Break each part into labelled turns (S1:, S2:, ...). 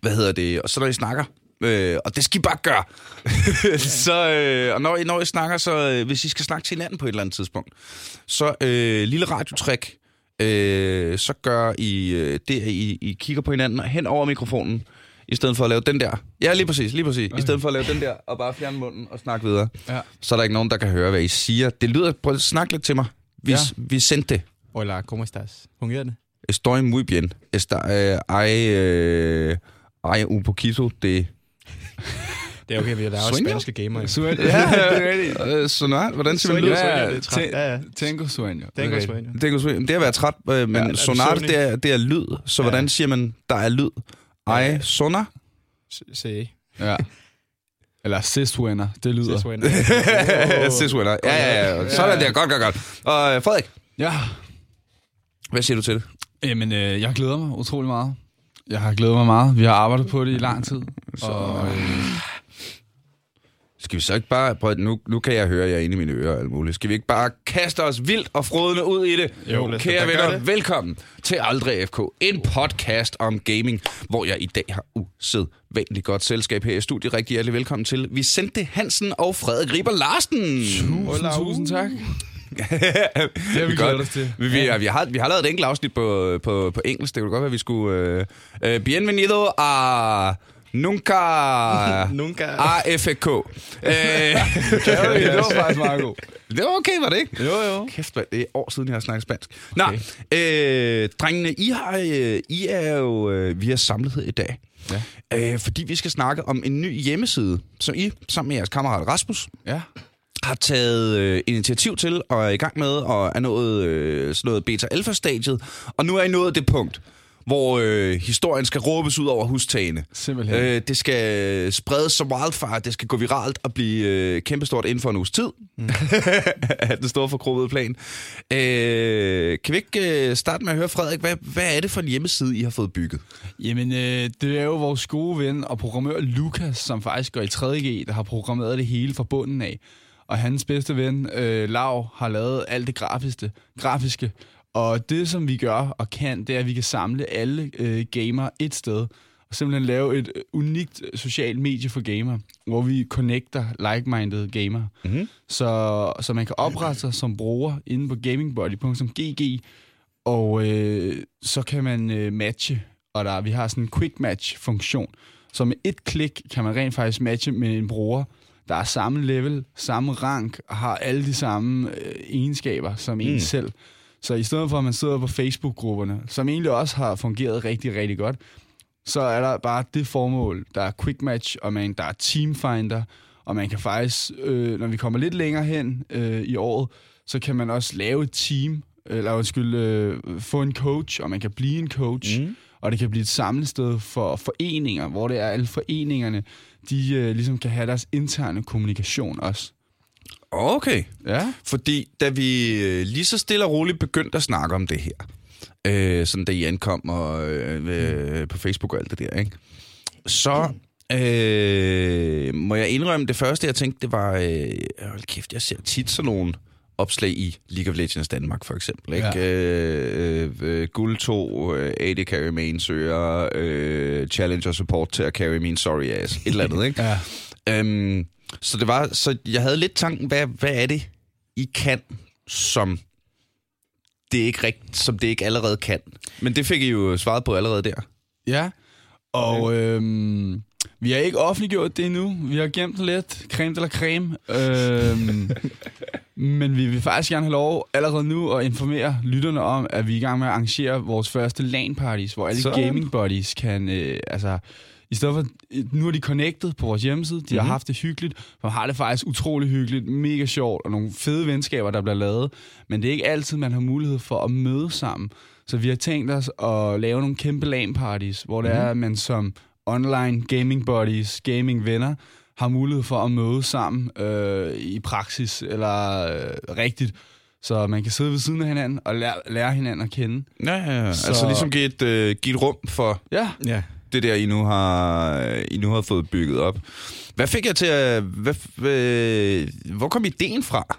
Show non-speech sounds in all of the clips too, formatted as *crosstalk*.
S1: hvad hedder det, og så når I snakker, øh, og det skal I bare gøre. *laughs* så, øh, og når I, når I snakker, så øh, hvis I skal snakke til hinanden på et eller andet tidspunkt, så øh, lille radiotræk, øh, så gør I øh, det, at I, I kigger på hinanden hen over mikrofonen, i stedet for at lave den der. Ja, lige præcis, lige præcis. I stedet for at lave den der, og bare fjerne munden og snakke videre.
S2: Ja.
S1: Så er der ikke nogen, der kan høre, hvad I siger. Det lyder, prøv at snakke lidt til mig. Vi,
S2: Ja.
S1: vi sendte det.
S2: Hola, ¿cómo estás? Fungerer det?
S1: Estoy muy bien. Está, eh, hay, eh, hay un poquito de...
S2: Det er okay, vi er der er også
S1: Sueño?
S2: spanske gamer.
S3: Sueño. Ja, det er *laughs* rigtigt.
S1: Sonar, hvordan siger man
S2: Sueño.
S1: lyd?
S3: Ja, ja,
S2: det er Ja.
S3: Tengo sueño. Okay.
S1: Det, kan, sgu- det er at være træt, øh, men
S2: Ja, er
S1: sonar, det er, det er lyd. Så
S2: Ja.
S1: hvordan siger man, der er lyd? Ej, sonar?
S2: Se.
S3: Ja. *laughs* Eller cis-winner, det lyder.
S1: Siswinner. *laughs* Ja, ja, ja. Sådan der. Godt, godt, godt. Og Frederik,
S3: Ja.
S1: hvad siger du til det?
S3: Jamen, øh, jeg glæder mig utrolig meget. Jeg har glædet mig meget. Vi har arbejdet på det i lang tid.
S1: Så,
S3: Og, øh,
S1: Skal vi så ikke bare... Prøv, nu, nu kan jeg høre jer inde i mine ører og alt muligt. Skal vi ikke bare kaste os vildt og frodende ud i det?
S2: Jo,
S1: Kære
S2: gøre
S1: venner,
S2: det.
S1: velkommen til Aldrig FK. En podcast om gaming, hvor jeg i dag har usædvanligt godt selskab her i studiet. Rigtig hjertelig velkommen til Vicente Hansen og Frederik Riber Larsen.
S3: tusind, tusind tak.
S1: Det
S3: har vi glædet os til.
S1: Vi, vi, ja. vi, har, vi har lavet et enkelt afsnit på, på, på engelsk. Det kunne godt være, at vi skulle... Øh, øh, bienvenido a... Nunca... *laughs*
S2: Nunca.
S1: AFK. Øh,
S3: Ja, det var faktisk meget god.
S1: det var okay, var det ikke?
S3: Jo, jo.
S1: Kæft, det er år siden, jeg har snakket spansk. Nå, øh, drengene, I, har, øh, I er jo... Øh, vi har samlet her i dag.
S3: Ja.
S1: Øh, fordi vi skal snakke om en ny hjemmeside, som I, sammen med jeres kammerat Rasmus,
S3: Ja.
S1: Har taget øh, initiativ til og er i gang med, og er nået øh, sådan noget beta-alpha-stadiet. Og nu er I nået det punkt, hvor øh, historien skal råbes ud over hustagene.
S3: Simpelthen.
S1: Øh, det skal spredes som wildfire, det skal gå viralt og blive øh, kæmpestort inden for en uges tid. Mm. *laughs* den store forkromede plan. Øh, kan vi ikke øh, starte med at høre, Frederik, hvad, hvad er det for en hjemmeside, I har fået bygget?
S3: Jamen, øh, det er jo vores gode ven og programmør Lukas, som faktisk går i 3G, der har programmeret det hele fra bunden af. Og hans bedste ven, øh, Lav, har lavet alt det grafiske, grafiske. Og det, som vi gør og kan, det er, at vi kan samle alle øh, gamere et sted. Og simpelthen lave et øh, unikt socialt medie for gamer, hvor vi connecter like-minded gamer.
S1: Mhm.
S3: Så, så man kan oprette sig som bruger inde på gamingbody.gg, og øh, så kan man øh, matche, og der, vi har sådan en quick match funktion, så med et klik kan man rent faktisk matche med en bruger, der er samme level, samme rank, og har alle de samme øh, egenskaber som en
S1: Mm.
S3: selv. Så i stedet for, at man sidder på Facebook-grupperne, som egentlig også har fungeret rigtig, rigtig godt, så er der bare det formål. Der er quick match, og man, der er teamfinder, og man kan faktisk, øh, når vi kommer lidt længere hen øh, i året, så kan man også lave et team, eller undskyld, øh, få en coach, og man kan blive en coach, mm. og det kan blive et samlested for foreninger, hvor det er alle foreningerne, de øh, ligesom kan have deres interne kommunikation også.
S1: Okay.
S3: Ja.
S1: Fordi da vi øh, lige så stille og roligt begyndte at snakke om det her, øh, sådan da I ankom og, øh, øh, på Facebook og alt det der, ikke? så øh, må jeg indrømme, det første jeg tænkte, det var, øh, hold kæft, jeg ser tit sådan nogle opslag i League of Legends Danmark, for eksempel. Ikke?
S3: Ja.
S1: Øh, øh, guld 2, øh, AD carry main søger, øh, challenger support til at carry min sorry ass, et eller andet, *laughs* ikke?
S3: Ja.
S1: Øhm, så det var, så jeg havde lidt tanken, hvad, hvad er det, I kan, som det ikke rigt, som det ikke allerede kan? Men det fik I jo svaret på allerede der.
S3: Ja, og øhm, vi har ikke offentliggjort det endnu. Vi har gemt det lidt, creme eller creme. Øhm, *laughs* men vi vil faktisk gerne have lov allerede nu at informere lytterne om, at vi er i gang med at arrangere vores første LAN-parties, hvor alle
S1: Sådan.
S3: gaming buddies kan... Øh, altså, i stedet for, nu er de connected på vores hjemmeside, de mm-hmm. har haft det hyggeligt, og har det faktisk utrolig hyggeligt, mega sjovt, og nogle fede venskaber, der bliver lavet. Men det er ikke altid, man har mulighed for at møde sammen. Så vi har tænkt os at lave nogle kæmpe LAN-parties, hvor det er, at man som online gaming buddies, gaming venner, har mulighed for at møde sammen øh, i praksis, eller øh, rigtigt, så man kan sidde ved siden af hinanden og lære, lære hinanden at kende.
S1: Ja, ja, ja.
S3: Så-
S1: Altså ligesom give et, øh, give et rum for
S3: Ja,
S2: Ja.
S1: det der, I nu har, I nu har fået bygget op. Hvad fik jeg til at... Hvad, hvad, hvor kom ideen fra?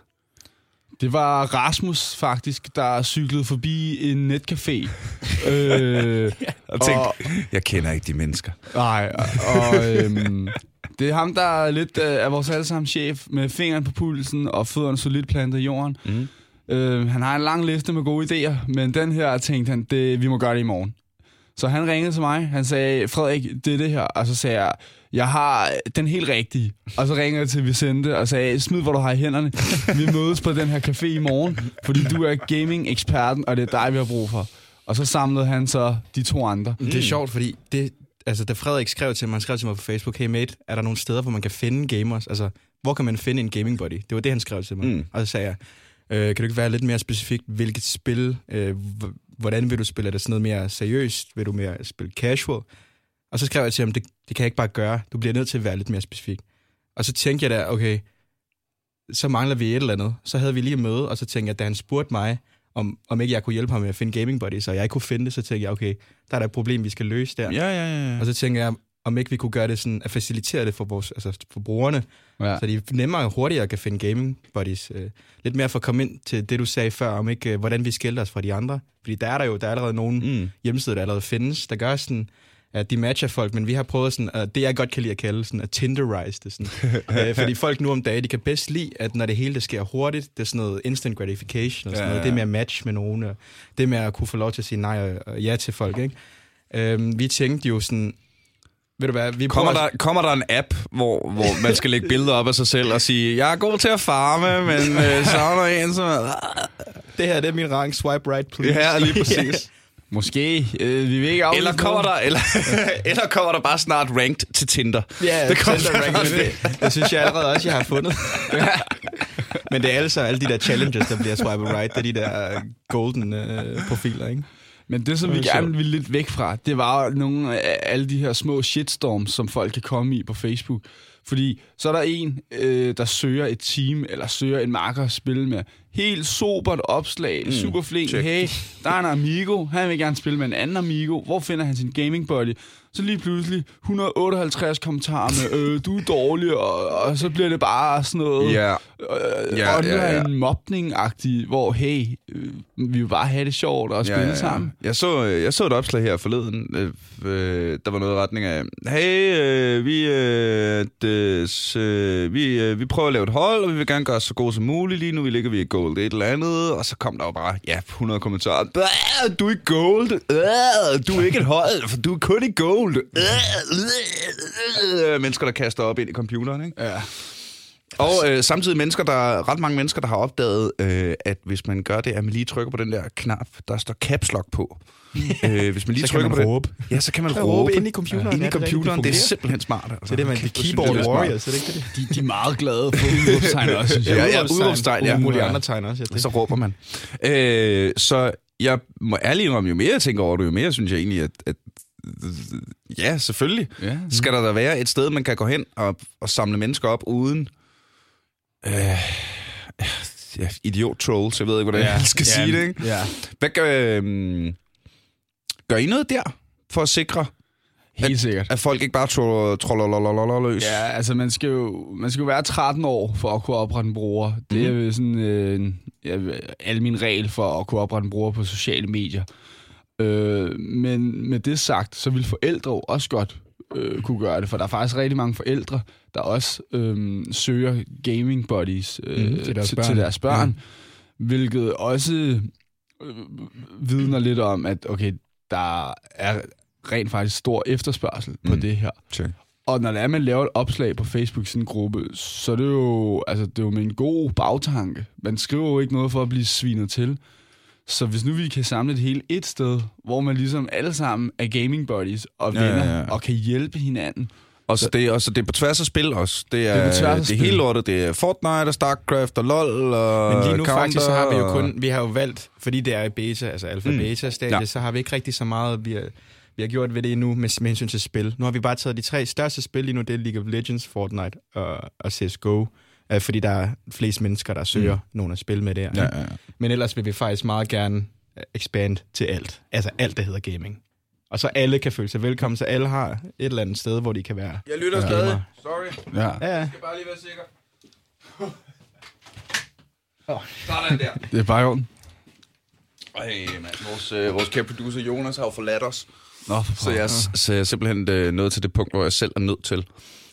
S3: Det var Rasmus faktisk, der cyklede forbi en netcafé. *laughs* øh,
S1: Og tænkte, jeg kender ikke de mennesker.
S3: Nej, og øhm, det er ham, der er lidt øh, af vores allesammen chef med fingeren på pulsen og fødderne solidt plantet i jorden.
S1: Mm.
S3: Øh, han har en lang liste med gode idéer, men den her tænkte han, det, vi må gøre det i morgen. Så han ringede til mig, han sagde, Frederik, det er det her. Og så sagde jeg, jeg har den helt rigtige. Og så ringede jeg til Vicente og sagde, smid hvad du har i hænderne. Vi mødes på den her café i morgen, fordi du er gaming-eksperten, og det er dig, vi har brug for. Og så samlede han så de to andre.
S2: Det er sjovt, fordi det, altså, da Frederik skrev til mig, han skrev til mig på Facebook, hey mate, er der nogle steder, hvor man kan finde gamers? Altså, hvor kan man finde en gaming buddy? Det var det, han skrev til mig.
S1: Mm.
S2: Og så sagde jeg, øh, kan du ikke være lidt mere specifikt, hvilket spil, øh, hvordan vil du spille? Er det sådan noget mere seriøst? Vil du mere spille casual? Og så skrev jeg til ham, det, det kan jeg ikke bare gøre. Du bliver nødt til at være lidt mere specifik. Og så tænkte jeg da, okay, så mangler vi et eller andet. Så havde vi lige møde, og så tænkte jeg, da han spurgte mig, om, om ikke jeg kunne hjælpe ham med at finde gaming buddies, og jeg ikke kunne finde det, så tænkte jeg, okay, der er der et problem, vi skal løse der.
S1: Ja, ja, ja.
S2: Og så tænker jeg, om ikke vi kunne gøre det sådan, at facilitere det for, vores, altså for brugerne,
S3: Ja.
S2: så de nemmere og hurtigere kan finde gaming buddies. Øh, lidt mere for at komme ind til det, du sagde før, om ikke, øh, hvordan vi skiller os fra de andre. Fordi der er der jo, der er allerede nogle mm.
S1: Mm.
S2: hjemmesider, der allerede findes, der gør sådan, at de matcher folk, men vi har prøvet sådan, at det jeg godt kan lide at kalde sådan, at tinderize det sådan. *laughs* øh, fordi folk nu om dagen, de kan bedst lide, at når det hele det sker hurtigt, det er sådan noget instant gratification og sådan
S1: Ja,
S2: noget. Det med at match med nogen, og det med at kunne få lov til at sige nej og, ja til folk, ikke? Øhm, vi tænkte jo sådan, ved du hvad, vi
S1: Kommer der, kommer der en app, hvor, hvor man skal lægge billeder op af sig selv og sige, jeg er god til at farme, men øh, savner en, som
S2: det her det er min rang, swipe right, please.
S1: Ja, lige *laughs* præcis.
S3: Måske. Øh, vi vil ikke
S1: Eller kommer,
S3: noget.
S1: der, eller, *laughs* eller kommer der bare snart ranked til Tinder?
S2: Ja,
S1: Det
S2: det
S1: kommer
S2: Tinder
S1: også.
S2: det, det synes jeg allerede også, jeg har fundet. *laughs* Men det er altså alle de der challenges, der bliver swipet right. Det er de der øh, golden øh, profiler, ikke?
S3: Men det, som vi
S2: er
S3: gerne ville lidt væk fra, det var jo nogle af alle de her små shitstorms, som folk kan komme i på Facebook. Fordi så er der en, øh, der søger et team, eller søger en marker at spille med. Helt sobert opslag, mm, super flink.
S1: check.
S3: Hey, der er en amigo, han vil gerne spille med en anden amigo. Hvor finder han sin gaming buddy? Så lige pludselig 158 kommentarer med, øh, du er dårlig, og, og så bliver det bare sådan noget...
S1: Ja,
S3: Øh,
S1: ja,
S3: er
S1: ja.
S3: en mobning-agtig, hvor hey, øh, vi vil bare have det sjovt og spille
S1: ja, ja, ja.
S3: sammen.
S1: Jeg så, øh, jeg så et opslag her forleden. Øh, øh, der var noget i retning af, hey, øh, vi, øh, des, øh, vi, øh, vi prøver at lave et hold, og vi vil gerne gøre os så gode som muligt. Lige nu vi ligger vi i gold et eller andet, og så kom der jo bare, ja, 100 kommentarer. "Bæh, Du er i gold. Du er ikke et hold, for du er kun i gold. Øh, Mennesker, der kaster op ind i computeren, ikke?
S3: Ja.
S1: Og øh, samtidig mennesker, der er ret mange mennesker, der har opdaget, øh, at hvis man gør det, at man lige trykker på den der knap, der står caps lock på. *laughs* øh, hvis man lige
S2: Så kan
S1: trykker
S2: man
S1: på
S2: råbe.
S1: det, ja, så kan man
S2: kan
S1: råbe.
S2: råbe inde i computeren.
S1: I
S2: Ja, det er rigtigt,
S1: computeren,
S2: det
S1: det er simpelthen smart. Altså.
S2: Så det er man,
S1: Kæft, synes jeg,
S2: keyboard
S1: det er smart.
S2: warriors, er det ikke det?
S3: De, de er meget glade for udråbstegn *laughs* også, synes jeg.
S1: Ja, ja, udråbstegn, ja.
S2: Og mulige andre tegn også, ja.
S1: Så råber man. Øh, så jeg må ærligt indrømme, jo mere jeg tænker over det, jo mere synes jeg egentlig, at, at ja, selvfølgelig
S3: Ja.
S1: skal der da være et sted, man kan gå hen og, og samle mennesker op uden øh, ja, idiot-trolls. Jeg ved ikke, hvordan ja, jeg skal sige det. Ikke?
S3: Ja.
S1: Hvad gør, øh, gør I noget der for at sikre,
S3: Helt sikkert.
S1: at folk ikke bare troller løs?
S3: Ja, altså man skal, jo, man skal jo være 13 år for at kunne oprette en bruger. Det er jo sådan øh, ja, al min regel for at kunne oprette en bruger på sociale medier. Øh, men med det sagt, så vil forældre jo også godt øh, kunne gøre det, for der er faktisk rigtig mange forældre, der også øh, søger gaming buddies øh,
S2: Mhm, til deres
S3: til,
S2: børn.
S3: til deres børn, ja. hvilket også øh, vidner lidt om, at okay, der er rent faktisk stor efterspørgsel på
S1: Mm.
S3: det her.
S1: Check.
S3: Og når det er, man laver et opslag på Facebook, en gruppe, så er det jo, altså, det er jo med en god bagtanke. Man skriver jo ikke noget for at blive svinet til. Så hvis nu vi kan samle det hele et sted, hvor man ligesom alle sammen er gaming buddies og
S1: Ja,
S3: venner,
S1: ja, ja.
S3: og kan hjælpe hinanden.
S1: Og så det, er også, det er på tværs af spil også. Det er,
S3: Det er på tværs af
S1: det er hele lortet. Det er Fortnite og StarCraft og LoL og
S2: Men lige nu
S1: Counter,
S2: faktisk, så har vi jo kun, vi har jo valgt, fordi det er i beta, altså alfa-beta-stadie,
S1: Ja.
S2: ja. så har vi ikke rigtig så meget, vi har, vi har gjort ved det endnu med, med hensyn til spil. Nu har vi bare taget de tre største spil lige nu, det er League of Legends, Fortnite og, og CSGO, øh, fordi der er flest mennesker, der søger mm. nogle at spille med der.
S1: Ja, ja, ja.
S2: Men ellers vil vi faktisk meget gerne øh, expand til alt. Altså alt, der hedder gaming. Og så alle kan føle sig velkommen, så alle har et eller andet sted, hvor de kan være.
S1: Jeg lytter
S2: Ja.
S1: stadig. Sorry.
S3: Ja.
S2: Ja, ja.
S1: skal bare lige være sikker. *laughs* Sådan der.
S3: Det er bare i orden.
S1: Ej, mand. Vores, øh, vores kære producer Jonas har jo forladt os.
S3: Nå, for
S1: Så jeg, så jeg er simpelthen øh, nået til det punkt, hvor jeg selv er nødt til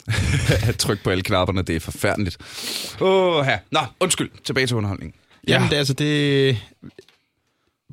S1: *laughs* at trykke på alle knapperne. Det er forfærdeligt. Åh, her. Nå, undskyld. Tilbage til underholdningen.
S2: Jamen, det, er altså, det...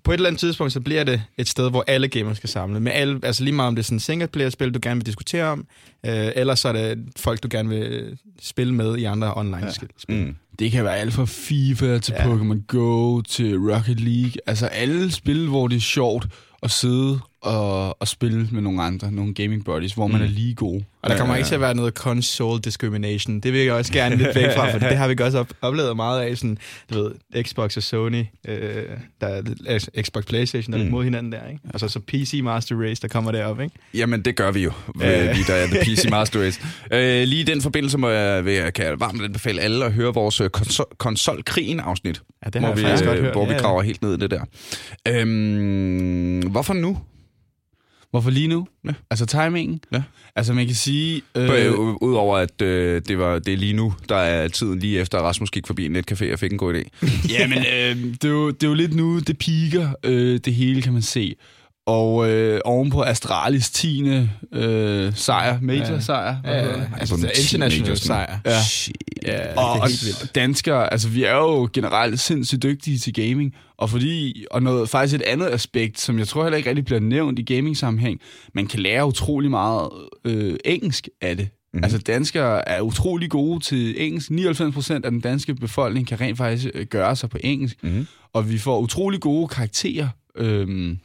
S2: På et eller andet tidspunkt, så bliver det et sted, hvor alle gamere skal samle. Med alle, altså lige meget om det er sådan single-player-spil, du gerne vil diskutere om, øh, eller så er det folk, du gerne vil spille med i andre online-spil.
S1: Mm.
S3: Det kan være alt fra FIFA til
S2: Ja.
S3: ja. Pokémon Go til Rocket League. Altså alle spil, hvor det er sjovt at sidde og, og spille med nogle andre, nogle gaming buddies, hvor man er lige god.
S2: Og der kommer
S1: Ja,
S2: ikke til at være noget console discrimination. Det vil jeg også gerne lidt væk fra, for det har vi også op- oplevet meget af. Sådan, du ved, Xbox og Sony, øh, der er, altså, Xbox Playstation, der er
S1: Mm.
S2: mm. mod hinanden der. Ikke? Og så, så PC Master Race, der kommer derop. Ikke?
S1: Jamen, det gør vi jo,
S2: Ja.
S1: øh, vi der er The PC *laughs* Master Race. Øh, lige i den forbindelse må jeg, vil jeg, kan jeg varmt anbefale alle at høre vores øh, konsol, konsolkrigen-afsnit,
S2: Ja, det har
S1: hvor,
S2: jeg
S1: vi,
S2: faktisk godt
S1: øh,
S2: hørt.
S1: hvor vi
S2: Ja, ja.
S1: graver helt ned i det der. Øhm, hvorfor nu?
S3: Hvorfor lige nu?
S1: Ja.
S3: Altså timingen?
S1: Ja.
S3: Altså man kan sige...
S1: Øh, Udover at øh, det, var, det er lige nu, der er tiden lige efter, at Rasmus gik forbi en netcafé og fik en god idé. *laughs*
S3: Jamen, øh, det, er jo, det er jo lidt nu, det piker, øh, det hele kan man se. Og øh, ovenpå Astralis 10. Øh, sejr, major-sejr.
S2: Ja, ja, ja. Altså, er international sejr.
S3: Ja.
S1: Shit.
S2: Ja,
S3: Og, og danskere, altså vi er jo generelt sindssygt dygtige til gaming, og fordi, og noget, faktisk et andet aspekt, som jeg tror heller ikke rigtig bliver nævnt i gaming-sammenhæng, man kan lære utrolig meget øh, engelsk af det. Mm. Altså danskere er utrolig gode til engelsk. 99% af den danske befolkning kan rent faktisk øh, gøre sig på engelsk,
S1: Mhm.
S3: og vi får utrolig gode karakterer øh,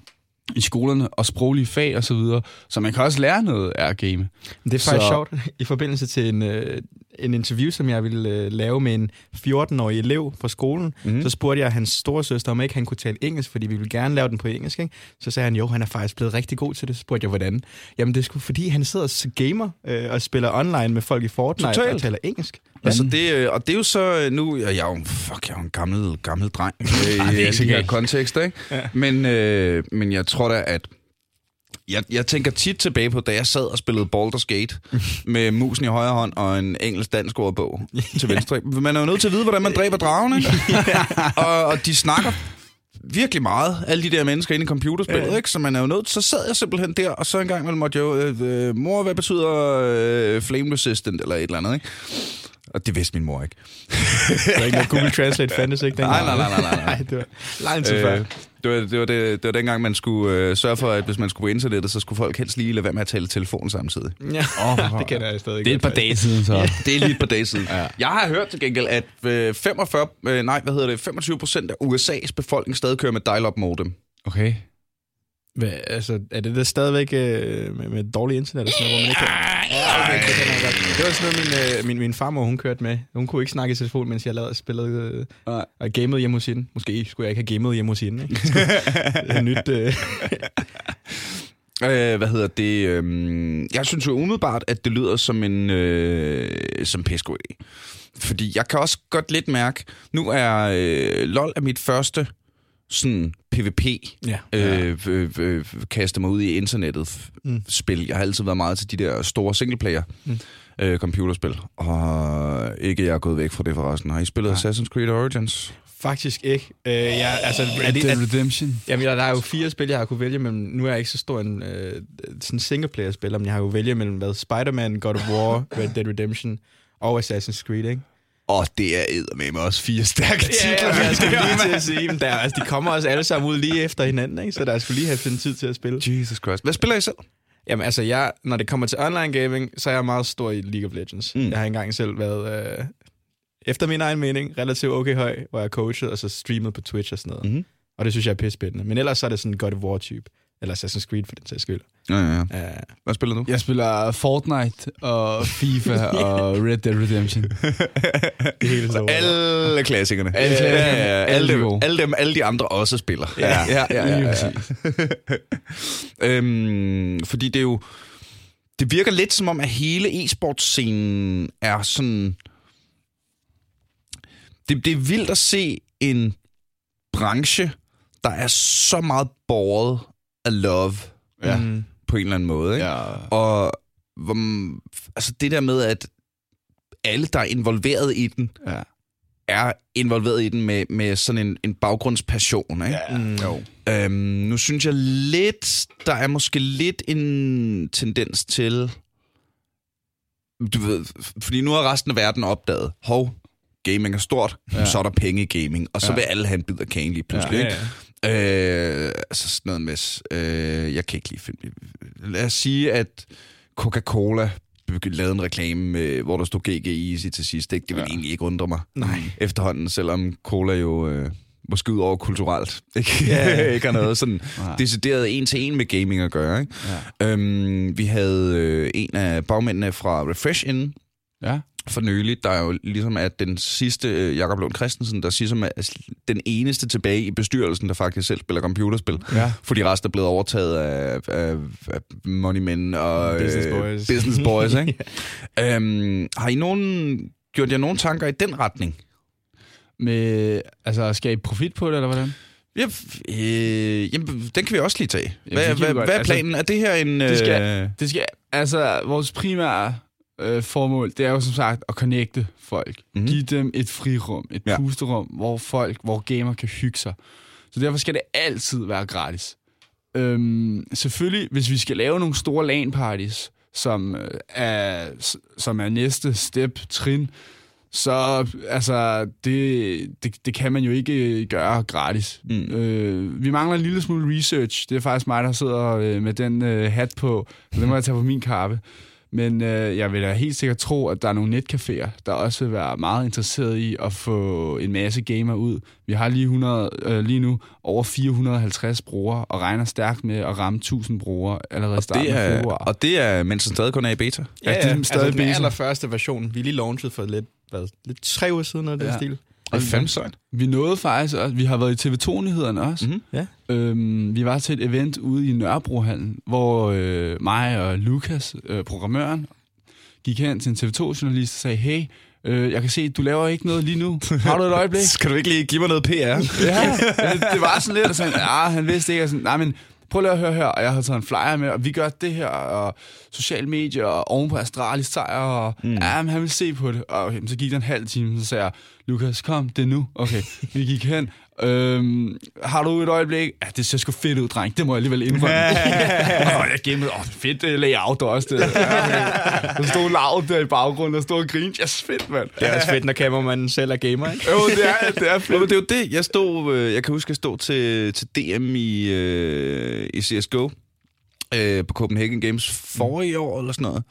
S3: i skolerne, og sproglige fag og så videre, så man kan også lære noget af at game.
S2: Det er faktisk
S3: Så-
S2: sjovt. I forbindelse til en, øh, en interview, som jeg ville øh, lave med en 14-årig elev på skolen, mm. så spurgte jeg hans storesøster, om ikke han kunne tale engelsk, fordi vi ville gerne lave den på engelsk. Ikke? Så sagde han, jo, han er faktisk blevet rigtig god til det. Så spurgte jeg, hvordan? Jamen, det er sgu fordi, han sidder og gamer øh, og spiller online med folk i Fortnite
S1: Totalt.
S2: og taler engelsk.
S1: Altså det, øh, og det er jo så øh, nu, jeg er jo, fuck, jeg er jo en gammel, gammel dreng *laughs* øh, i
S3: det
S1: alle
S3: ikke
S1: de
S3: så
S1: her
S3: galt.
S1: kontekster, ikke? Ja. Men, øh, men jeg tror da, at jeg, jeg tænker tit tilbage på, da jeg sad og spillede Baldur's Gate *laughs* med musen i højre hånd og en engelsk-dansk ordbog til venstre. Man er jo nødt til at vide, hvordan man dræber dragen, ikke? *laughs* og, og de snakker virkelig meget, alle de der mennesker inde i computerspillet, ikke? Så man er jo nødt, så sad jeg simpelthen der, og så en gang måtte jeg jo, øh, øh, mor, hvad betyder øh, flame resistant, eller et eller andet, ikke? Og det vidste min mor ikke. *laughs*
S2: Så ikke noget Google Translate fandtes ikke
S1: Nej,
S2: dengang.
S1: nej, nej, nej, nej.
S2: nej det var lang tid før.
S1: Øh, det, var, det, var det, det var dengang, man skulle øh, sørge for, at hvis man skulle på internettet, så skulle folk helst lige lade være med at tale telefon samtidig.
S2: Ja,
S3: Åh, *laughs*
S2: det kender jeg stadig
S3: Det er et par dage siden, så.
S1: Det er lige et par dage siden. *laughs* ja. Jeg har hørt til gengæld, at øh, 45, øh, nej, hvad hedder det, 25 procent af USA's befolkning stadig kører med dial-up modem.
S3: Okay.
S2: Hvad, altså, er det der stadigvæk øh, med, med dårlig internet og sådan noget, hvor man ikke kan... Ja, okay, det, jeg godt. det var sådan noget, min, øh, min, min farmor, hun kørte med. Hun kunne ikke snakke i telefon, mens jeg lavede, spillede øh, og gamede hjemme hos hende. Måske skulle jeg ikke have gamet hjemme hos hende. Ikke? *laughs* det er nyt... Øh,
S1: Øh, hvad hedder det? Øh, jeg synes jo umiddelbart, at det lyder som en øh, som PSGO. Fordi jeg kan også godt lidt mærke, nu er øh, LOL er mit første sådan PvP
S2: ja.
S1: øh, øh, øh, kaste mig ud i internettet
S2: Mm.
S1: spil. Jeg har altid været meget til de der store singleplayer
S2: Mm.
S1: øh, computerspil. Og ikke jeg er gået væk fra det forresten. Har I spillet
S2: Nej.
S1: Assassin's Creed Origins?
S2: Faktisk ikke. Øh, jeg, altså, er det,
S3: Dead
S2: er,
S3: Redemption.
S2: jamen, der er jo fire spil, jeg har kunne vælge mellem. Nu er jeg ikke så stor en øh, sådan singleplayer-spiller, men jeg har jo vælge mellem hvad, Spider-Man, God of War, *laughs* Red Dead Redemption og Assassin's Creed, ikke?
S1: Og det er eddermame også fire stærke
S2: Ja,
S1: titler.
S2: ja, jeg skal lige til at sige, men der, altså, de kommer også alle sammen ud lige efter hinanden, ikke? så der skulle lige have fundet tid til at spille.
S1: Jesus Christ. Hvad spiller I selv?
S2: Jamen altså, jeg, når det kommer til online gaming, så er jeg meget stor i League of Legends.
S1: Mm.
S2: Mm. Jeg har engang selv været, øh, efter min egen mening, relativt okay høj, hvor jeg coachet og så streamet på Twitch og sådan noget.
S1: Mhm.
S2: Og det synes jeg er pisse spændende. Men ellers så er det sådan en God of War-type. Eller Assassin's Creed for den sags skyld.
S1: Ja, ja, ja.
S2: Uh,
S1: Hvad spiller du?
S3: Jeg spiller Fortnite og FIFA *laughs* og Red Dead Redemption. *laughs*
S2: det hele så.
S1: Alle klassikerne.
S3: Alle klassikerne.
S1: Ja, ja, ja.
S3: Alle
S1: Alle,
S3: de
S1: dem, alle dem, alle de andre også spiller.
S2: Ja.
S1: ja, ja, ja, ja.
S3: præcis. *laughs*
S1: øhm, fordi det er jo... Det virker lidt som om, at hele e-sportscenen er sådan... Det, det er vildt at se en branche, der er så meget båret af love
S3: Ja.
S2: Mm.
S1: på en eller anden måde. Ikke?
S3: Ja.
S1: Og hvor, altså det der med, at alle, der er involveret i den,
S3: ja.
S1: er involveret i den med, med sådan en, en baggrundspassion. Ikke?
S3: Ja, mm. jo.
S1: Øhm, nu synes jeg lidt, der er måske lidt en tendens til, du ved, fordi nu har resten af verden opdaget, hov, gaming er stort, ja. så er der penge i gaming, og så ja. vil alle have en bid af kagen lige pludselig. Ja, ja, ja. Øh, altså sådan noget med, øh, jeg kan ikke lige finde Lad os sige, at Coca-Cola lavede en reklame, hvor der stod GG Easy til sidst. Ikke? Det vil ja. egentlig ikke undre mig
S2: Nej.
S1: efterhånden, selvom cola jo øh, måske ud over kulturelt *laughs* ikke, ja. *laughs* ikke har noget sådan decideret en til en med gaming at gøre. Ikke? Ja. Øhm, vi havde øh, en af bagmændene fra Refresh inden,
S3: ja
S1: for nylig, der er jo ligesom at den sidste, øh, Jakob Lund Christensen, der ligesom er den eneste tilbage i bestyrelsen, der faktisk selv spiller computerspil.
S3: Ja.
S1: Fordi resten er blevet overtaget af, af, af money men og
S2: business øh, boys.
S1: business boys *laughs* ikke? yeah. øhm, har I nogen, gjort jer nogle tanker i den retning?
S3: Med, altså, skal I profit på det, eller hvordan?
S1: Ja, øh, jamen, den kan vi også lige tage. Hvad, ja, hvad, hvad er altså, planen? Altså, er det her en...
S3: Det skal, øh... det skal, altså, vores primære øh, formål, det er jo som sagt at connecte folk. Mm-hmm. Give dem et frirum, et ja. pusterum, hvor folk, hvor gamer kan hygge sig. Så derfor skal det altid være gratis. Øhm, selvfølgelig, hvis vi skal lave nogle store LAN-parties, som øh, er, som er næste step, trin, så altså, det, det, det kan man jo ikke gøre gratis. Mm. Øh, vi mangler en lille smule research. Det er faktisk mig, der sidder øh, med den øh, hat på, så det må jeg tage på min kappe. Men øh, jeg vil da helt sikkert tro, at der er nogle netcaféer, der også vil være meget interesseret i at få en masse gamer ud. Vi har lige, 100, øh, lige nu over 450 brugere, og regner stærkt med at ramme 1000 brugere allerede i starten af februar.
S1: Og det er, mens den stadig kun er i beta?
S2: Ja, ja, ja det er stadig altså den allerførste version. Vi lige launchet for lidt, hvad, lidt tre uger siden af ja. den stil.
S1: Og det er fandme sejt.
S3: Vi nåede faktisk også, vi har været i TV2-nyhederne også.
S1: Mm-hmm. Ja.
S3: Øhm, vi var til et event ude i Nørrebrohallen, hvor øh, mig og Lukas, øh, programmøren, gik hen til en TV2-journalist og sagde, hey, øh, jeg kan se, du laver ikke noget lige nu. Har du et øjeblik? *laughs*
S1: Skal du ikke lige give mig noget PR? ja,
S3: det, det var sådan lidt, og sådan, ja, han vidste ikke, og sådan, nej, men prøv lige at høre her, og jeg har taget en flyer med, og vi gør det her, og sociale medier, og oven på Astralis sejr, og mm. ja, men han vil se på det. Og okay, så gik der en halv time, så sagde jeg, Lukas, kom, det er nu. Okay, vi gik hen, Øhm, har du et øjeblik? Ja, det ser sgu fedt ud, dreng. Det må jeg alligevel indrømme. og *laughs* jeg gemmede, åh, fedt uh, layout også. Det. Ja. Der stod lavet der i baggrunden, der stod og grinte. Yes, fedt, mand.
S2: Det er også fedt, når kameramanden selv er gamer, ikke?
S3: jo, det er, det er fedt.
S1: det er jo det. Jeg, stod, øh, jeg kan huske, jeg stod til, til DM i, øh, i CSGO øh, på Copenhagen Games forrige år, eller sådan noget.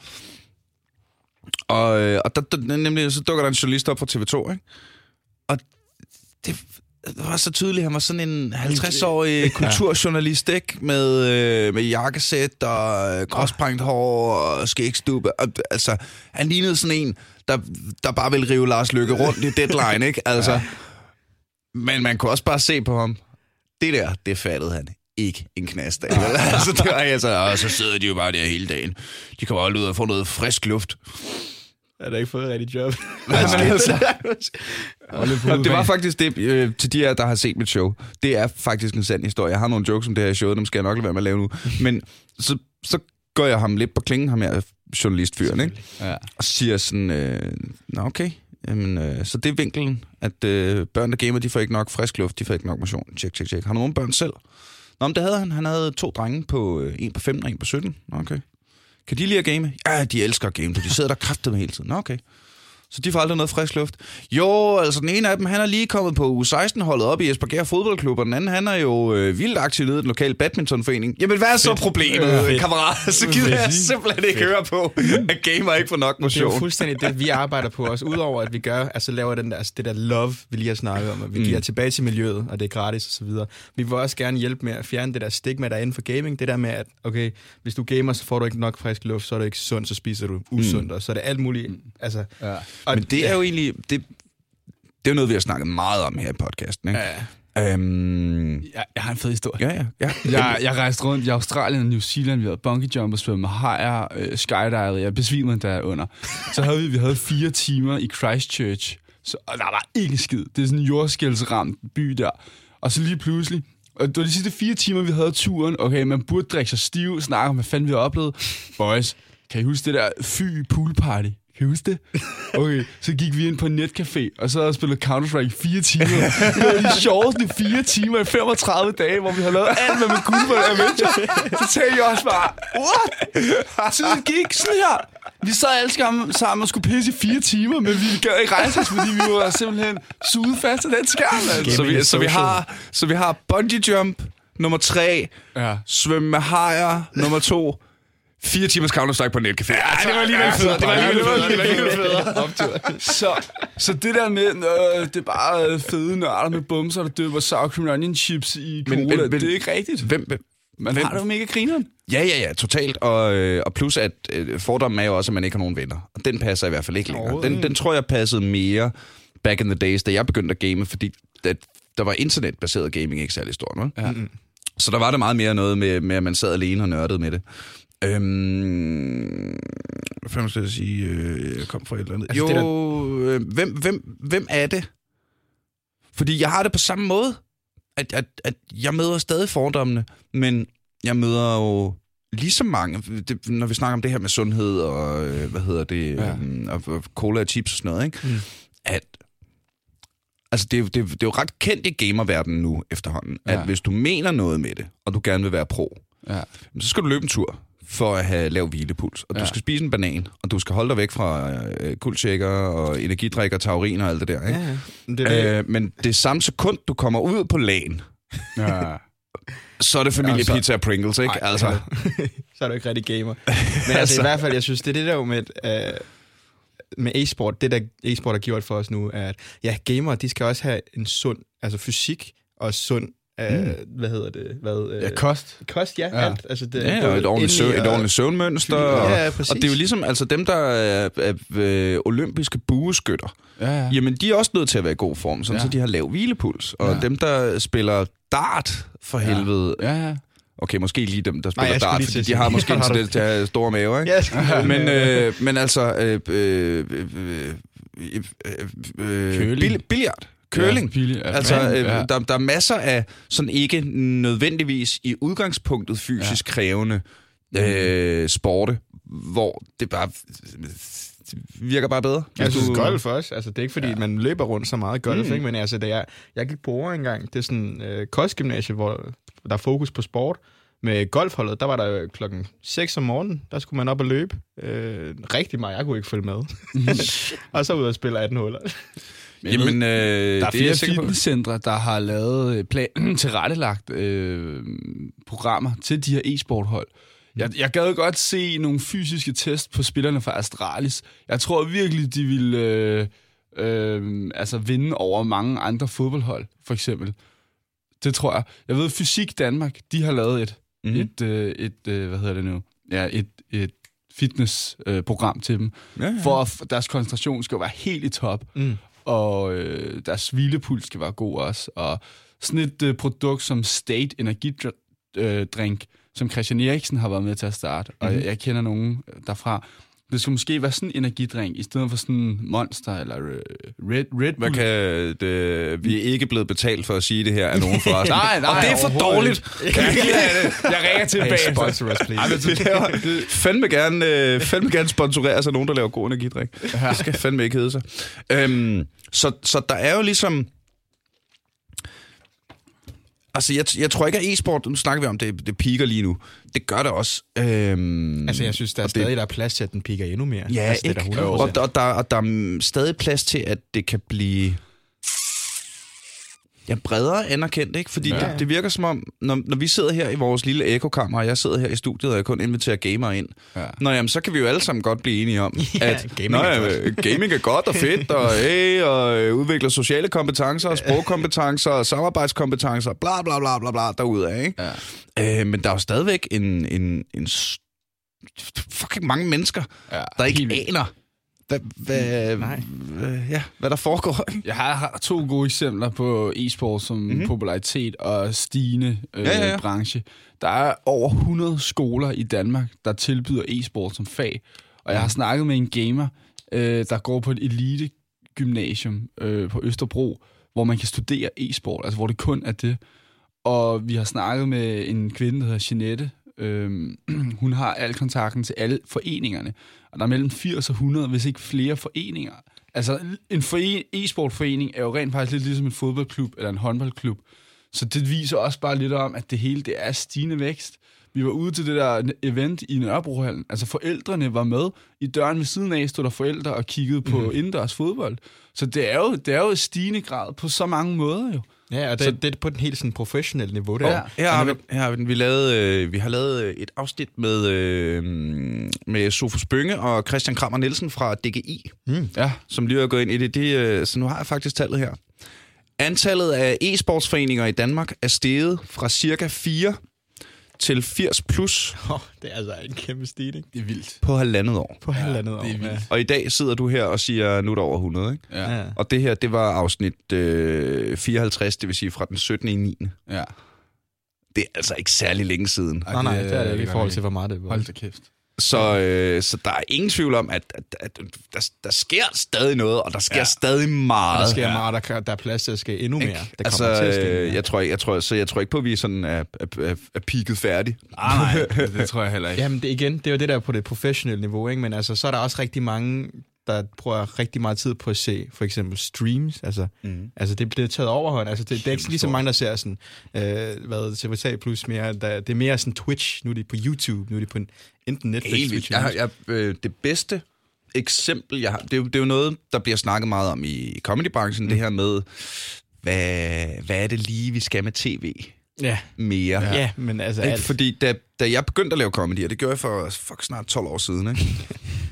S1: Og, øh, og der, der, nemlig, så dukker der en journalist op fra TV2, ikke? Og det, det var så tydeligt, han var sådan en 50-årig kulturjournalist, ikke? Med, øh, med jakkesæt og øh, gråsprængt hår og skægstube. Og, altså, han lignede sådan en, der, der bare ville rive Lars Lykke rundt i deadline, ikke? *laughs* Altså, men man kunne også bare se på ham. Det der, det fattede han ikke en knast af. *laughs* altså, det var altså, og så sidder de jo bare der hele dagen. De kommer aldrig ud og får noget frisk luft.
S2: Jeg har ikke fået et rigtigt job.
S1: altså, det var faktisk det, øh, til de her, der har set mit show. Det er faktisk en sand historie. Jeg har nogle jokes om det her show, dem skal jeg nok lade være med at lave nu. Men så, så går jeg ham lidt på klingen, ham her journalistfyren, ikke?
S3: Ja.
S1: Og siger sådan, øh, nå okay, Jamen, øh, så det er vinkelen, at øh, børn, der gamer, de får ikke nok frisk luft, de får ikke nok motion. Tjek, tjek, tjek. Har du nogle børn selv? Nå, men det havde han. Han havde to drenge på, øh, en på 15 og en på 17. Okay. Kan de lide at game? Ja, de elsker at game, de sidder der kraftet med hele tiden. Nå, okay. Så de får aldrig noget frisk luft. Jo, altså den ene af dem, han er lige kommet på U16-holdet op i Esbjerg Fodboldklub, og den anden, han er jo øh, vildt aktiv nede i den lokale badmintonforening. Jamen, hvad er så Fedt. problemet, øh, kammerat? *laughs* Så gider jeg simpelthen ikke Fedt. høre på, at gamer ikke får nok motion.
S2: Det er jo fuldstændig det, vi arbejder på også. Udover at vi gør, altså laver den der, altså det der love, vi lige har snakket om, at vi mm. giver tilbage til miljøet, og det er gratis og så videre. Vi vil også gerne hjælpe med at fjerne det der stigma, der er inden for gaming. Det der med, at okay, hvis du gamer, så får du ikke nok frisk luft, så er du ikke sund, så spiser du usundt, mm. og så er det alt muligt. Altså,
S1: ja. Og Men det er jo egentlig, det, det er jo noget, vi har snakket meget om her i podcasten, ikke?
S3: Ja.
S1: Øhm...
S3: Jeg, jeg har en fed historie.
S1: Ja, ja. ja.
S3: jeg, jeg rejste rundt i Australien og New Zealand. Vi havde bungee jump og svømme med hajer, øh, skydive. Jeg besvimede der under. Så havde vi, vi havde fire timer i Christchurch. Så, og der var ikke skid. Det er sådan en jordskældsramt by der. Og så lige pludselig, og det var de sidste fire timer, vi havde turen. Okay, man burde drikke sig stiv, snakke om, hvad fanden vi har oplevet. Boys, kan I huske det der fy pool party? Kan I huske det? Okay, så gik vi ind på en netcafé, og så havde jeg spillet Counter-Strike i fire timer. Det var de sjoveste fire timer i 35 dage, hvor vi har lavet alt, hvad man kunne på Adventure. Så tænkte jeg også bare, what? Tiden gik sådan her. Vi sad alle sammen, sammen og skulle pisse i fire timer, men vi gad ikke rejse os, fordi vi var simpelthen suget fast af den skærm. Altså.
S1: Så vi, så, vi har, så vi har bungee jump, nummer tre,
S3: Ja.
S1: svømme med hajer, nummer to, fire timers Counter-Strike på en netcafé. Ja,
S3: det var alligevel fedt.
S1: Det var alligevel
S3: Det var
S1: fedt.
S3: alligevel
S1: federe.
S3: Så, så det der med, øh, det er bare fede nørder med bumser, der døber sour cream onion chips i cola,
S1: Men-
S3: men, det er ikke rigtigt.
S1: Hvem, hvem,
S3: Man
S1: hvem-
S3: har det jo mega grineren.
S1: Ja, ja, ja, totalt. Og, øh, og plus, at øh, fordommen er jo også, at man ikke har nogen venner. Og den passer i hvert fald ikke længere. Den, den tror jeg passede mere back in the days, da jeg begyndte at game, fordi at der var internetbaseret gaming ikke særlig stort. Ja.
S3: Ja.
S1: Så der var det meget mere noget med, med, at man sad alene og nørdede med det. Øhm, hvad fanden skal jeg sige? Øh, jeg kom fra et eller andet.
S2: Altså,
S1: jo,
S2: det
S1: øh, hvem, hvem, hvem er det? Fordi jeg har det på samme måde, at, at, at jeg møder stadig fordommene, men jeg møder jo lige så mange, det, når vi snakker om det her med sundhed og, øh, hvad hedder det,
S3: Ja.
S1: ja. og, og cola og chips og sådan noget, ikke?
S2: Mm.
S1: at altså det, er det, er det er jo ret kendt i gamerverdenen nu efterhånden. Ja. at hvis du mener noget med det, og du gerne vil være pro,
S3: Ja.
S1: så skal du løbe en tur for at have lav hvilepuls. Og ja. Du skal spise en banan, og du skal holde dig væk fra øh, kuldshaker og energidrik og taurin og alt det der. Ikke?
S2: Ja, Det det.
S1: Øh, men det samme sekund, du kommer ud på lagen,
S3: ja. *laughs*
S1: så er det familie
S2: Altså-
S1: pizza og Pringles, ikke?
S2: Ej,
S1: altså, *laughs*
S2: så er du ikke rigtig gamer. *laughs* Men altså,
S1: Altså.
S2: i hvert fald, jeg synes, det er det der jo med, øh, med e-sport, det der e-sport har gjort for os nu, er, at ja, gamere, de skal også have en sund, altså fysik og sund, øh, mm. hvad hedder det? Hvad, øh,
S3: ja, kost.
S2: kost, ja,
S3: Ja.
S2: ja. alt. Altså, det,
S1: ja, og et ordentligt, søvn, et ordentligt søvnmønster. Og,
S2: Ja, ja, præcis.
S1: og det er jo ligesom, altså dem, der er, er, er olympiske bueskytter,
S3: Ja, ja.
S1: Jamen, de er også nødt til at være i god form, sådan ja.
S3: Ja.
S1: så de har lav hvilepuls. Og
S3: Ja.
S1: ja. dem, der spiller dart, for
S3: Ja.
S1: helvede...
S3: Ja, ja.
S1: Okay, måske lige dem, der
S2: Nej,
S1: spiller
S2: skulle
S1: dart, fordi de har *laughs* måske en tendens til at have store maver, ikke?
S2: Ja,
S1: Men, øh, men altså... Øh, øh, øh, øh, øh,
S3: Curling.
S1: bill- Billiard. Curling.
S3: Ja, ja.
S1: Altså,
S3: Ja.
S1: øh, der, der er masser af sådan ikke nødvendigvis i udgangspunktet fysisk ja. krævende øh, sporte, hvor det bare det virker bare bedre.
S2: Jeg synes,
S1: du-
S2: golf også. Altså, det er ikke, fordi ja. man løber rundt så meget golf,
S1: Mm.
S2: mm. ikke? men altså, det er, jeg gik på over engang. Det er sådan øh, kostgymnasie, hvor der er fokus på sport. Med golfholdet, der var der klokken 6 om morgenen, der skulle man op og løbe. Øh, rigtig meget, jeg kunne ikke følge med. *laughs* *laughs* og så ud og spille 18 huller.
S1: Jamen, øh,
S3: Der er
S1: er
S3: flere fitnesscentre, der har lavet øh, plan, *clears throat* tilrettelagt øh, programmer til de her e-sporthold. Jeg, jeg gad godt se nogle fysiske test på spillerne fra Astralis. Jeg tror virkelig, de vil øh, øh, altså vinde over mange andre fodboldhold, for eksempel. Det tror jeg. Jeg ved, Fysik Danmark, de har lavet et, mm. et, øh, et øh, hvad hedder det nu? Ja, et, et fitnessprogram øh, til dem,
S1: Ja, ja.
S3: for at deres koncentration skal være helt i top
S2: Mm.
S3: Og øh, deres hvilepuls skal være god også. Og sådan et øh, produkt som State Energidrink, øh, drink, som Christian Eriksen har været med til at starte, og jeg, jeg kender nogen derfra. Det skulle måske være sådan en energidrink, i stedet for sådan en Monster eller øh, Red, Red
S1: Hvad
S3: Bull.
S1: kan det, vi er ikke blevet betalt for at sige det her af nogen for os. *laughs*
S3: Nej, nej,
S1: Og det er for dårligt.
S3: ikke. Kan have det? Jeg ringer til
S2: Hey, sponsor us, please.
S1: Vi laver, fandme, gerne, øh, fandme gerne sponsoreres af nogen, der laver god energidrik. Det skal fandme ikke hedde sig. Øhm, så, så der er jo ligesom... Altså, jeg, jeg tror ikke, at e-sport, nu snakker vi om, det, det piker lige nu. Det gør det også. Øhm,
S2: Altså, jeg synes, der er
S1: og det-
S2: stadig der er plads til, at den piker endnu mere.
S1: Ja,
S2: altså, det
S1: ikke?
S2: er der 100%.
S1: Og, der, og, der, og der er stadig plads til, at det kan blive ja, bredere anerkendt, ikke? Fordi ja. Det, det virker som om, når, når vi sidder her i vores lille ekokammer, og jeg sidder her i studiet, og jeg kun inviterer gamere ind,
S3: Ja.
S1: Nå jamen, så kan vi jo alle sammen godt blive enige om, *laughs*
S2: Ja,
S1: at
S2: gaming
S1: nå,
S2: er godt. *laughs*
S1: gaming er godt og fedt, og, hey, og øh, udvikler sociale kompetencer, og sprogkompetencer, og samarbejdskompetencer, bla bla bla bla bla, derudad, ikke?
S3: Ja.
S1: Øh, men der er jo stadigvæk en, en, en fucking mange mennesker,
S3: Ja,
S1: der ikke aner, hvad, hvad,
S2: Nej.
S1: hvad, ja, hvad der foregår. *laughs*
S3: Jeg har, har to gode eksempler på e-sport som mm-hmm. popularitet og stigende øh,
S1: Ja, ja, ja.
S3: branche. Der er over 100 skoler i Danmark, der tilbyder e-sport som fag. Og jeg har snakket med en gamer, øh, der går på et elite gymnasium øh, på Østerbro, hvor man kan studere e-sport, altså hvor det kun er det. Og vi har snakket med en kvinde, der hedder Jeanette, Øhm, *clears throat* hun har al kontakten til alle foreningerne. Og der er mellem 80 og 100, hvis ikke flere foreninger. Altså, en foren, e-sportforening er jo rent faktisk lidt ligesom en fodboldklub eller en håndboldklub. Så det viser også bare lidt om, at det hele det er stigende vækst. Vi var ude til det der event i Nørrebrohallen. Altså forældrene var med. I døren ved siden af stod der forældre og kiggede på mm. indendørs fodbold. Så det er, jo, det er jo i stigende grad på så mange måder jo.
S2: Ja, og det, så, det er på den helt sådan professionelle niveau der. Ja,
S1: her har vi, her har vi, vi, lavet, øh, vi har lavet øh, et afsnit med, øh, med Sofus Bønge og Christian Krammer Nielsen fra DGI, mm. ja. som lige har gået ind i det. det øh, så nu har jeg faktisk tallet her. Antallet af e-sportsforeninger i Danmark er steget fra cirka 4 til 80 plus.
S2: Oh, det er altså en kæmpe stigning.
S3: Det er vildt.
S1: På halvandet år.
S2: På halvandet år,
S3: det er vildt. Ja.
S1: Og i dag sidder du her og siger, nu er der over 100, ikke?
S3: Ja.
S1: Og det her, det var afsnit øh, 54, det vil sige fra den 17. i 9.
S3: Ja.
S1: Det er altså ikke særlig længe siden.
S2: Nej, nej, det er det ikke i forhold til, hvor meget det var.
S3: Hold da kæft.
S1: Så, øh, så der er ingen tvivl om, at, at, at der, der sker stadig noget, og der sker ja. stadig meget.
S2: Der sker ja. meget, der, der er plads til at ske endnu mere.
S1: Det altså, til at ske øh, jeg tror, jeg tror, så jeg tror ikke på, at vi sådan er, er, er, er peaked færdig.
S3: Nej, nej, det, det *laughs* tror jeg heller ikke.
S2: Jamen det, igen, det er jo det der på det professionelle niveau, ikke? men altså, så er der også rigtig mange der bruger rigtig meget tid på at se for eksempel streams. Altså, mm. altså det bliver taget overhånd. Altså, det, det er ikke lige så mange, der ser sådan, øh, hvad TV3 Plus mere. Der, det er mere sådan Twitch. Nu er det på YouTube. Nu er det på en, enten Netflix.
S1: Helt
S2: Twitch,
S1: jeg, jeg, øh, det bedste eksempel, jeg har, det, er jo, det er jo noget, der bliver snakket meget om i comedybranchen, mm. det her med, hvad, hvad er det lige, vi skal med tv?
S2: Ja.
S1: Mere.
S2: Ja, ja men altså...
S1: Ikke? Fordi da, da jeg begyndte at lave comedy, og det gjorde jeg for fuck, snart 12 år siden, ikke? *laughs*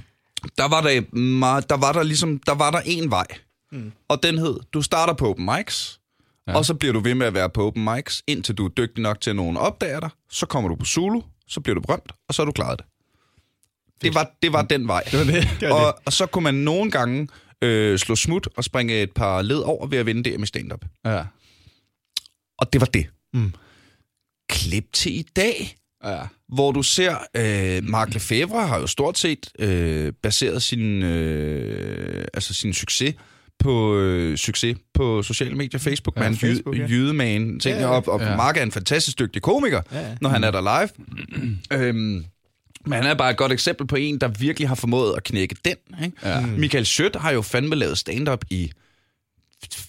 S1: der var der, meget, der var der ligesom, der var der en vej. Mm. Og den hed, du starter på open mics, ja. og så bliver du ved med at være på open mics, indtil du er dygtig nok til, at nogen opdager dig. Så kommer du på Zulu, så bliver du berømt, og så har du klaret det. Det var, det var den vej.
S2: Det var det. det var
S1: og, det. og så kunne man nogle gange øh, slå smut og springe et par led over ved at vinde det med stand-up.
S3: Ja.
S1: Og det var det. Mm. Klip til i dag.
S3: Ja.
S1: Hvor du ser, øh, Mark Lefebvre har jo stort set øh, baseret sin, øh, altså sin succes på øh, succes på sociale medier, Facebook, ja, man, Facebook, ja. jydeman, ting ja, ja. op, og ja. Mark er en fantastisk dygtig komiker, ja, ja. når han er der live. øhm, men han er bare et godt eksempel på en, der virkelig har formået at knække den. Ikke? Ja. Michael Schødt har jo fandme lavet stand-up i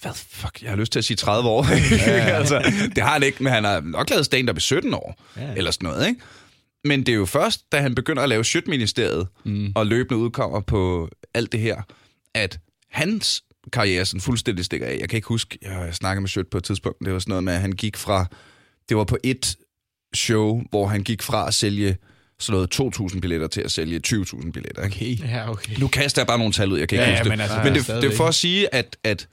S1: hvad fuck, jeg har lyst til at sige 30 år. *laughs* Ja, ja. altså, det har han ikke, men han har nok lavet stand-up i 17 år, ja. eller sådan noget, ikke? Men det er jo først, da han begynder at lave Sjøtministeriet, mm. og løbende udkommer på alt det her, at hans karriere sådan fuldstændig stikker af. Jeg kan ikke huske, jeg snakkede med Sjøt på et tidspunkt, det var sådan noget med, at han gik fra, det var på et show, hvor han gik fra at sælge sådan noget 2.000 billetter til at sælge 20.000 billetter.
S2: Ikke? Okay. Ja, okay.
S1: Nu kaster jeg bare nogle tal ud, jeg kan ikke
S2: ja,
S1: huske
S2: ja, men altså,
S1: det. Men det, det er for at sige, at, at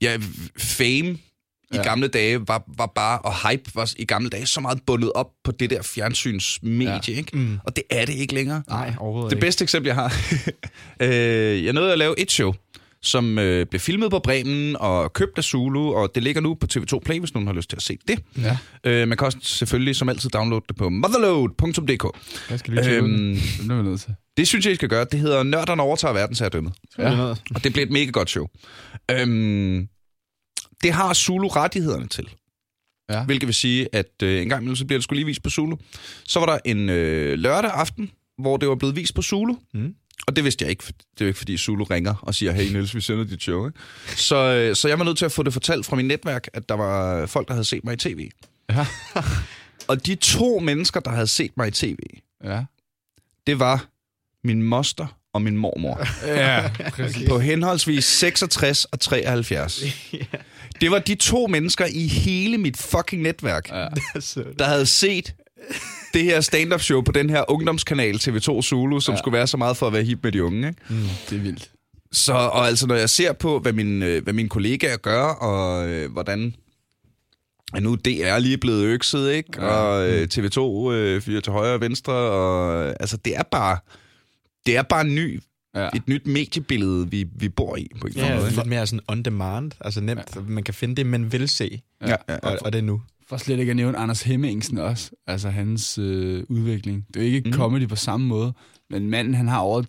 S1: ja, fame i ja. gamle dage var, var bare, og hype var i gamle dage så meget bundet op på det der fjernsynsmedie, ja. ikke? Mm. Og det er det ikke længere.
S2: Nej, overhovedet
S1: Det
S2: ikke.
S1: bedste eksempel, jeg har, *laughs* øh, jeg nåede at lave et show, som øh, blev filmet på Bremen og købt af Zulu, og det ligger nu på TV2 Play, hvis nogen har lyst til at se det.
S2: Ja.
S1: Øh, man kan også selvfølgelig som altid downloade det på motherload.dk.
S3: Jeg skal lige øhm, det. Det, nødt til.
S1: det synes jeg, I skal gøre. Det hedder Nørderne overtager verdensherredømmet.
S2: Ja.
S1: Og det bliver et mega godt show. Øhm, det har Zulu rettighederne til.
S3: Ja.
S1: Hvilket vil sige, at øh, en gang imellem, så bliver det skulle lige vist på Zulu. Så var der en øh, lørdag aften, hvor det var blevet vist på Zulu.
S2: Mm.
S1: Og det vidste jeg ikke. Det er jo ikke, fordi Zulu ringer og siger, hey Niels, vi sender dit show. Ikke? Så, øh, så jeg var nødt til at få det fortalt fra mit netværk, at der var folk, der havde set mig i tv.
S3: Ja. *laughs*
S1: og de to mennesker, der havde set mig i tv,
S3: ja.
S1: det var min moster og min mormor.
S3: Ja.
S1: På henholdsvis 66 og 73.
S2: ja.
S1: Det var de to mennesker i hele mit fucking netværk,
S3: Ja.
S1: der havde set det her stand-up show på den her ungdomskanal TV2 Zulu, som ja. skulle være så meget for at være hip med de unge. Ikke?
S3: Mm, det er vildt.
S1: Så, og altså, når jeg ser på, hvad, min, øh, hvad mine kollegaer gør, og øh, hvordan at nu DR lige blevet økset, ikke?
S3: Ja.
S1: Og øh, TV2 øh, fyrer til højre og venstre, og øh, altså, det er bare, det er bare en ny,
S3: Ja.
S1: et nyt mediebillede, vi, vi bor i på en
S2: Ja,
S1: måde.
S2: lidt mere sådan on demand. Altså nemt, ja. man kan finde det, man vil se.
S1: Ja.
S2: Og, og det er nu.
S3: For slet ikke at nævne Anders Hemmingsen også. Altså hans øh, udvikling. Det er jo ikke
S1: Mm.
S3: comedy på samme måde. Men manden, han har over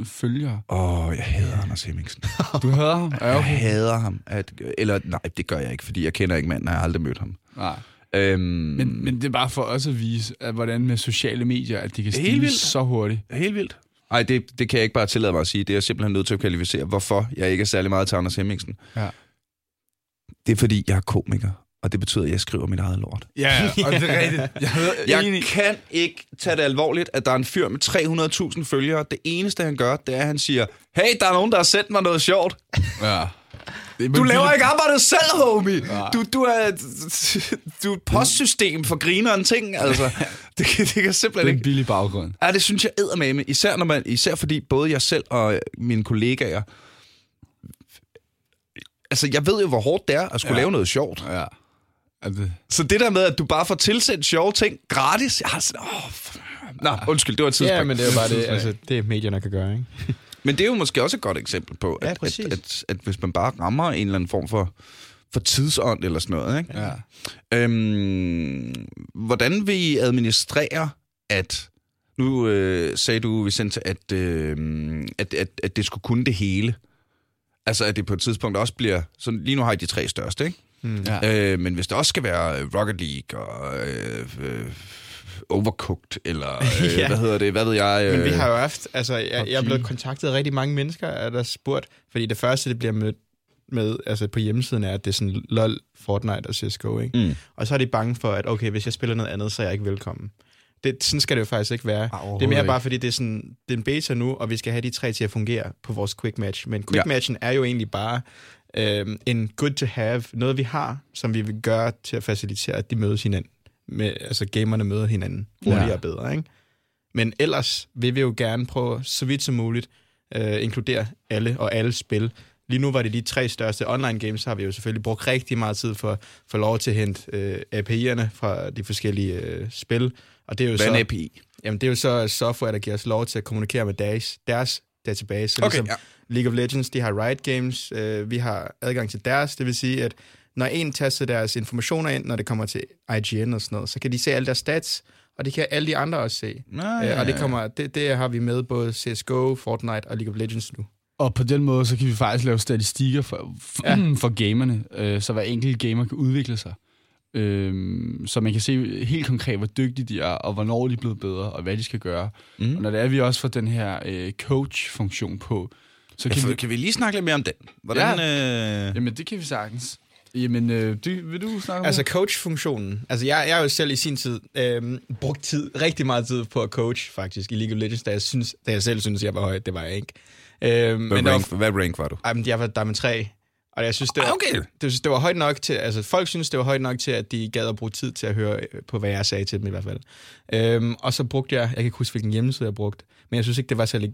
S3: 300.000 følgere.
S1: Åh, oh, jeg hader Anders Hemmingsen.
S3: Du hører ham?
S1: Jeg
S3: okay.
S1: hader ham. At, eller nej, det gør jeg ikke, fordi jeg kender ikke manden, og jeg har aldrig mødt ham.
S3: Nej.
S1: Øhm,
S3: Men, men det er bare for os at vise, at hvordan med sociale medier, at de kan stige så hurtigt.
S1: Helt vildt. Nej, det, det kan jeg ikke bare tillade mig at sige. Det er jeg simpelthen nødt til at kvalificere, hvorfor jeg ikke er særlig meget til Anders Hemmingsen.
S3: Ja.
S1: Det er fordi, jeg er komiker, og det betyder, at jeg skriver mit eget lort.
S3: Ja, og det er *laughs* rigtigt. Jeg,
S1: Jeg kan ikke tage det alvorligt, at der er en fyr med 300.000 følgere. Det eneste, han gør, det er, at han siger, hey, der er nogen, der har sendt mig noget sjovt.
S3: Ja. Det
S1: Du laver ikke arbejdet selv, homie. Du, du, er, du er et postsystem for grineren ting, altså. *laughs* Det, kan- det kan
S3: Det
S1: simpelthen
S3: er en
S1: ikke...
S3: billig baggrund.
S1: Ja, det synes jeg eddermame. Især, når man, især fordi både jeg selv og mine kollegaer... Altså, jeg ved jo, hvor hårdt det er at skulle ja.
S3: Ja.
S1: lave noget sjovt.
S3: Ja. Altså,
S1: Så det der med, at du bare får tilsendt sjove ting gratis... Jeg har sådan, åh, f- Nå, undskyld, det var et tidspunkt.
S2: Ja, men det er jo bare det, *laughs* altså, det medierne kan gøre, ikke? *laughs*
S1: Men det er jo måske også et godt eksempel på,
S2: Ja,
S1: at,
S2: præcis.
S1: at, at, at hvis man bare rammer en eller anden form for, for tidsånd eller sådan noget, ikke?
S3: ja.
S1: Øhm, hvordan vil I administrere, at... Nu øh, sagde du, Vicente, at, øh, at, at, at det skulle kunne det hele. Altså, at det på et tidspunkt også bliver... Så lige nu har I de tre største, ikke?
S2: Mm.
S3: Ja.
S1: Øh, men hvis der også skal være Rocket League og øh, øh, Overcooked, eller *laughs* øh,
S2: Ja.
S1: hvad hedder det, hvad ved jeg? Øh,
S2: Men vi har jo haft, altså jeg, jeg er blevet kontaktet af rigtig mange mennesker, der spurgt, fordi det første, det bliver mødt med, altså på hjemmesiden er, at det er sådan LOL, Fortnite og CSGO, ikke?
S1: Mm.
S2: Og så er de bange for, at okay, hvis jeg spiller noget andet, så er jeg ikke velkommen. Det, sådan skal det jo faktisk ikke være.
S3: overhovedet
S2: Det er mere
S3: ikke.
S2: bare, fordi det er, sådan, det er en beta nu, og vi skal have de tre til at fungere på vores quick match. Men quick
S1: Ja.
S2: matchen er jo egentlig bare øhm, en good to have, noget vi har, som vi vil gøre til at facilitere, at de mødes hinanden. Med, altså gamerne møder hinanden hurtigere
S3: Ja.
S2: og bedre, ikke? Men ellers vil vi jo gerne prøve, så vidt som muligt, øh, inkludere alle og alle spil. Lige nu var det de tre største online games, så har vi jo selvfølgelig brugt rigtig meget tid for, for lov til at hente øh, API'erne fra de forskellige øh, spil. Og det er jo
S1: Hvad
S2: så,
S1: en API?
S2: jamen, det er jo så software, der giver os lov til at kommunikere med deres, deres database. Så
S1: Okay,
S2: ligesom
S1: ja.
S2: League of Legends, de har Riot Games, øh, vi har adgang til deres, det vil sige, at når en taster deres informationer ind, når det kommer til IGN og sådan noget, så kan de se alle deres stats, og det kan alle de andre også se.
S1: Nå,
S2: Ja, og det, kommer, det, det har vi med både CSGO, Fortnite og League of Legends nu.
S3: Og på den måde, så kan vi faktisk lave statistikker for, for,
S2: Ja. *clears throat*
S3: for gamerne, øh, så hver enkelt gamer kan udvikle sig. Øh, så man kan se helt konkret, hvor dygtige de er, og hvornår de er blevet bedre, og hvad de skal gøre.
S1: Mm.
S3: Mm. Og når det er, vi også får den her øh, coach-funktion på, så
S1: Ja,
S3: kan
S1: for,
S3: vi...
S1: kan vi lige snakke lidt mere om den? Hvordan, ja. øh,
S3: Jamen, det kan vi sagtens. Jamen, øh, du, vil du snakke om
S2: Altså coach-funktionen. Altså jeg, jeg har jo selv i sin tid øhm, brugt tid, rigtig meget tid på at coach faktisk i League of Legends, da jeg, synes, da jeg selv synes, jeg var høj. Det var jeg ikke. Øhm,
S1: hvad,
S2: men
S1: rank,
S2: var,
S1: hvad rank var du?
S2: ej, men jeg var Diamond 3, og jeg synes, det var,
S1: Ah, okay.
S2: det, det var højt nok til, altså folk synes, det var højt nok til, at de gad at bruge tid til at høre øh, på, hvad jeg sagde til dem i hvert fald. Øhm, og så brugte jeg, jeg kan ikke huske, hvilken hjemmeside jeg brugte, men jeg synes ikke, det var særlig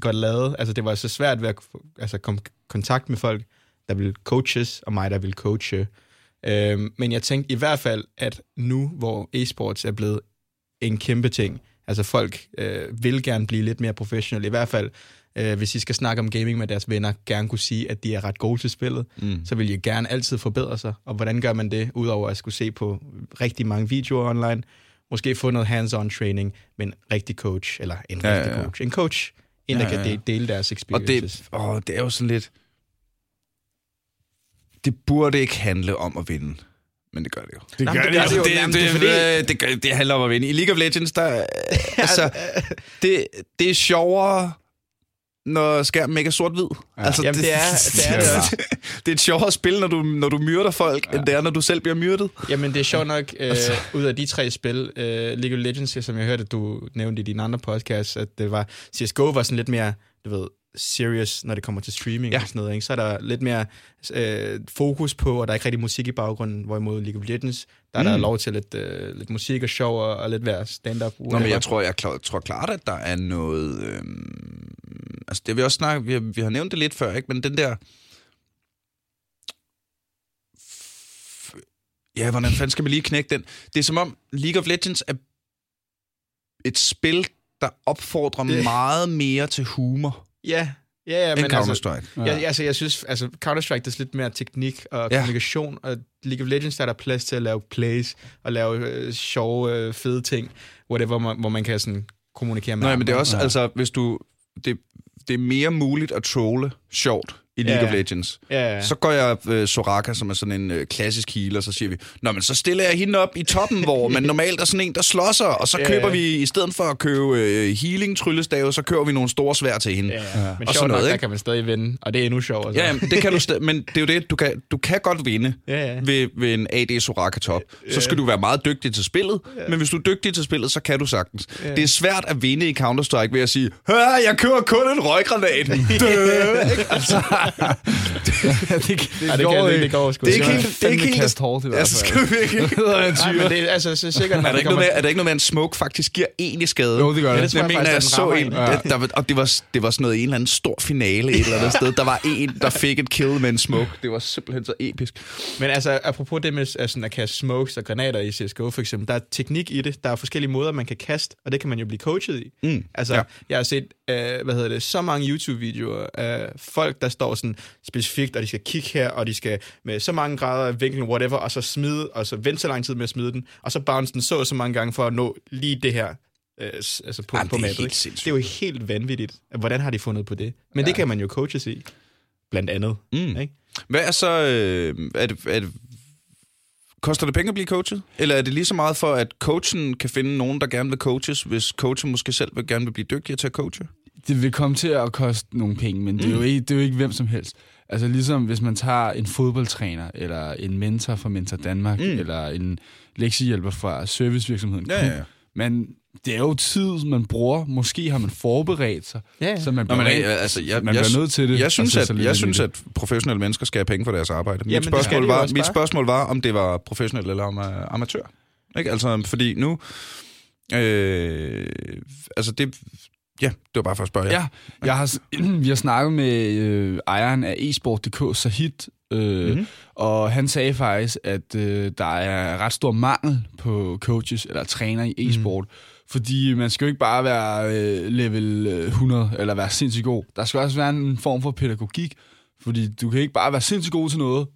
S2: godt lavet. Altså det var så svært ved at altså, komme kontakt med folk, der ville coaches, og mig, der ville coache. Øhm, men jeg tænkte i hvert fald, at nu, hvor e-sports er blevet en kæmpe ting, altså folk øh, vil gerne blive lidt mere professionelle, i hvert fald øh, hvis I skal snakke om gaming med deres venner, gerne kunne sige, at de er ret gode til spillet,
S1: Mm.
S2: så vil I gerne altid forbedre sig. Og hvordan gør man det, udover at skulle se på rigtig mange videoer online, måske få noget hands-on training med en rigtig coach, eller en
S1: Ja,
S2: rigtig
S1: ja, ja.
S2: coach. En coach, en, der
S1: Ja,
S2: kan
S1: ja, ja.
S2: de- dele deres
S1: Og
S2: experiences.
S1: det, åh, det er jo sådan lidt... Det burde ikke handle om at vinde. Men det gør det jo.
S3: Det gør det,
S2: det-
S1: Altså,
S2: jo-
S1: det, det,
S2: det
S1: det, det, gør- det handler om at vinde. I League of Legends, der... *laughs* altså, det, det er sjovere, når skærmen ikke er sort-hvid.
S3: Ja.
S1: Altså,
S2: Jamen, det er- det er *laughs* det også.
S1: det er et sjovere spil, når du, når du myrder folk, ja. end det er, når du selv bliver myrdet.
S2: Jamen, det er sjovt nok, øh,
S1: Altså.
S2: ud af de tre spil, øh, League of Legends, som jeg hørte, at du nævnte i dine andre podcasts, at det var, CSGO var sådan lidt mere, du ved, serious, når det kommer til streaming
S1: ja.
S2: og sådan noget, ikke? Så er der lidt mere øh, fokus på, og der er ikke rigtig musik i baggrunden, hvorimod League of Legends, der er
S1: Mm.
S2: der lov til lidt, øh, lidt musik og sjov og, og lidt være stand-up.
S1: Nå, men jeg tror, jeg klar, tror klart, at der er noget... Øhm, altså, det vi også snakke, vi har, vi har nævnt det lidt før, ikke? Men den der... Ja, hvordan fanden skal vi lige knække den? Det er som om League of Legends er et spil, der opfordrer
S2: Det-
S1: meget mere til humor
S2: Ja, ja, ja men altså,
S1: Counter-Strike.
S2: Ja. Jeg, altså, jeg synes, altså, Counter-Strike, det er lidt mere teknik og
S1: Ja.
S2: kommunikation, og League of Legends, der er der plads til at lave plays, og lave øh, sjove, øh, fede ting, whatever, hvor man, hvor man kan sådan kommunikere med
S1: Nej, men det er også,
S3: Ja.
S1: altså, hvis du... Det, det er mere muligt at trolle sjovt i League
S2: Ja,
S1: of
S2: ja.
S1: Legends.
S2: Ja, ja.
S1: Så går jeg øh, Soraka, som er sådan en øh, klassisk healer, så siger vi, Nå, men så stiller jeg hende op i toppen, *laughs* hvor man normalt er sådan en, der slår sig, og så
S2: Ja,
S1: køber
S2: ja.
S1: vi, i stedet for at købe øh, healing tryllestave, så køber vi nogle store svær til hende.
S2: Ja, ja. Men
S1: Og
S2: sjovt
S1: sådan noget,
S2: nok, der kan man stadig vinde, og det er endnu sjovere. så.
S1: Ja, jamen, det kan du sta- men det er jo det, du kan, du kan godt vinde
S2: Ja, ja.
S1: Ved, ved en AD Soraka top. Så skal du være meget dygtig til spillet, men hvis du er dygtig til spillet, så kan du sagtens. Det er svært at vinde i Counter-Strike ved at sige, Hør, jeg køber kun en røggranat. Dø, ikke? altså,
S3: det, det,
S2: Ej, det, kan, det, det går sgu
S1: det er ikke
S2: ikke.
S1: helt- det er ikke helt-
S3: hårdt i hvert fald.
S1: skal virkelig... *laughs*
S2: Nej, men det er altså så sikkert, når
S1: Er der,
S2: det
S1: ikke noget med, er der ikke noget med, at en smoke faktisk giver egentlig skade?
S3: Jo, det gør
S2: Ja,
S3: det.
S2: det tror
S1: jeg
S2: jeg
S1: mener, jeg så en, ja. der, var- og det var, det var sådan noget en eller anden stor finale et eller andet sted. Der var en, der fik et kill med en smoke. Det var simpelthen så episk.
S2: Men altså, apropos det med altså, at kaste smokes og granater i CSGO for eksempel, der er teknik i det. Der er forskellige måder, man kan kaste, og det kan man jo blive coachet i.
S1: Mm,
S2: Altså,
S1: ja.
S2: ja. jeg har set, øh, hvad hedder det, så mange YouTube-videoer af folk, der står sådan specifikt, og de skal kigge her, og de skal med så mange grader af vinkel, whatever, og så smide, og så vente så lang tid med at smide den, og så bounce den så så mange gange for at nå lige det her øh, altså på,
S1: Ej,
S2: på
S1: det er
S2: mappet.
S1: sindssygt.
S2: Det er jo helt vanvittigt. Hvordan har de fundet på det? Men ja. det kan man jo coaches i, blandt andet.
S1: Mm.
S2: Ikke?
S1: Hvad er så... Øh, er det, er det, koster det penge at blive coachet? Eller er det lige så meget for, at coachen kan finde nogen, der gerne vil coaches, hvis coachen måske selv vil gerne vil blive dygtigere til at coache?
S3: Det vil komme til at koste nogle penge, men det, er jo
S1: Mm.
S3: ikke, det er jo ikke hvem som helst. Altså ligesom hvis man tager en fodboldtræner, eller en mentor fra Mentor Danmark,
S1: Mm.
S3: eller en lektiehjælper fra servicevirksomheden.
S1: Ja, ja, ja.
S3: Men det er jo tid, man bruger. Måske har man forberedt sig,
S2: Ja, ja.
S3: så man
S1: Nå,
S3: bliver,
S1: men,
S3: rent-
S1: øh, altså, jeg,
S3: man
S1: jeg,
S3: bliver nødt til det.
S1: Jeg synes, at, jeg synes, at professionelle mennesker skal have penge for deres arbejde. Mit,
S2: skal
S1: spørgsmål, var, mit spørgsmål var, om det var professionel eller om, uh, amatør. Ikke? Altså, fordi nu... Øh, altså, det... Ja, det var bare for at spørge jer.
S3: Ja, jeg har, *clears throat* vi har snakket med øh, ejeren af eSport.dk, Sahid, øh,
S1: Mhm.
S3: mm-hmm. og han sagde faktisk, at øh, der er ret stor mangel på coaches eller træner i e-sport, mm. fordi man skal jo ikke bare være øh, level øh, 100 eller være sindssygt god. Der skal også være en form for pædagogik, fordi du kan ikke bare være sindssygt god til noget,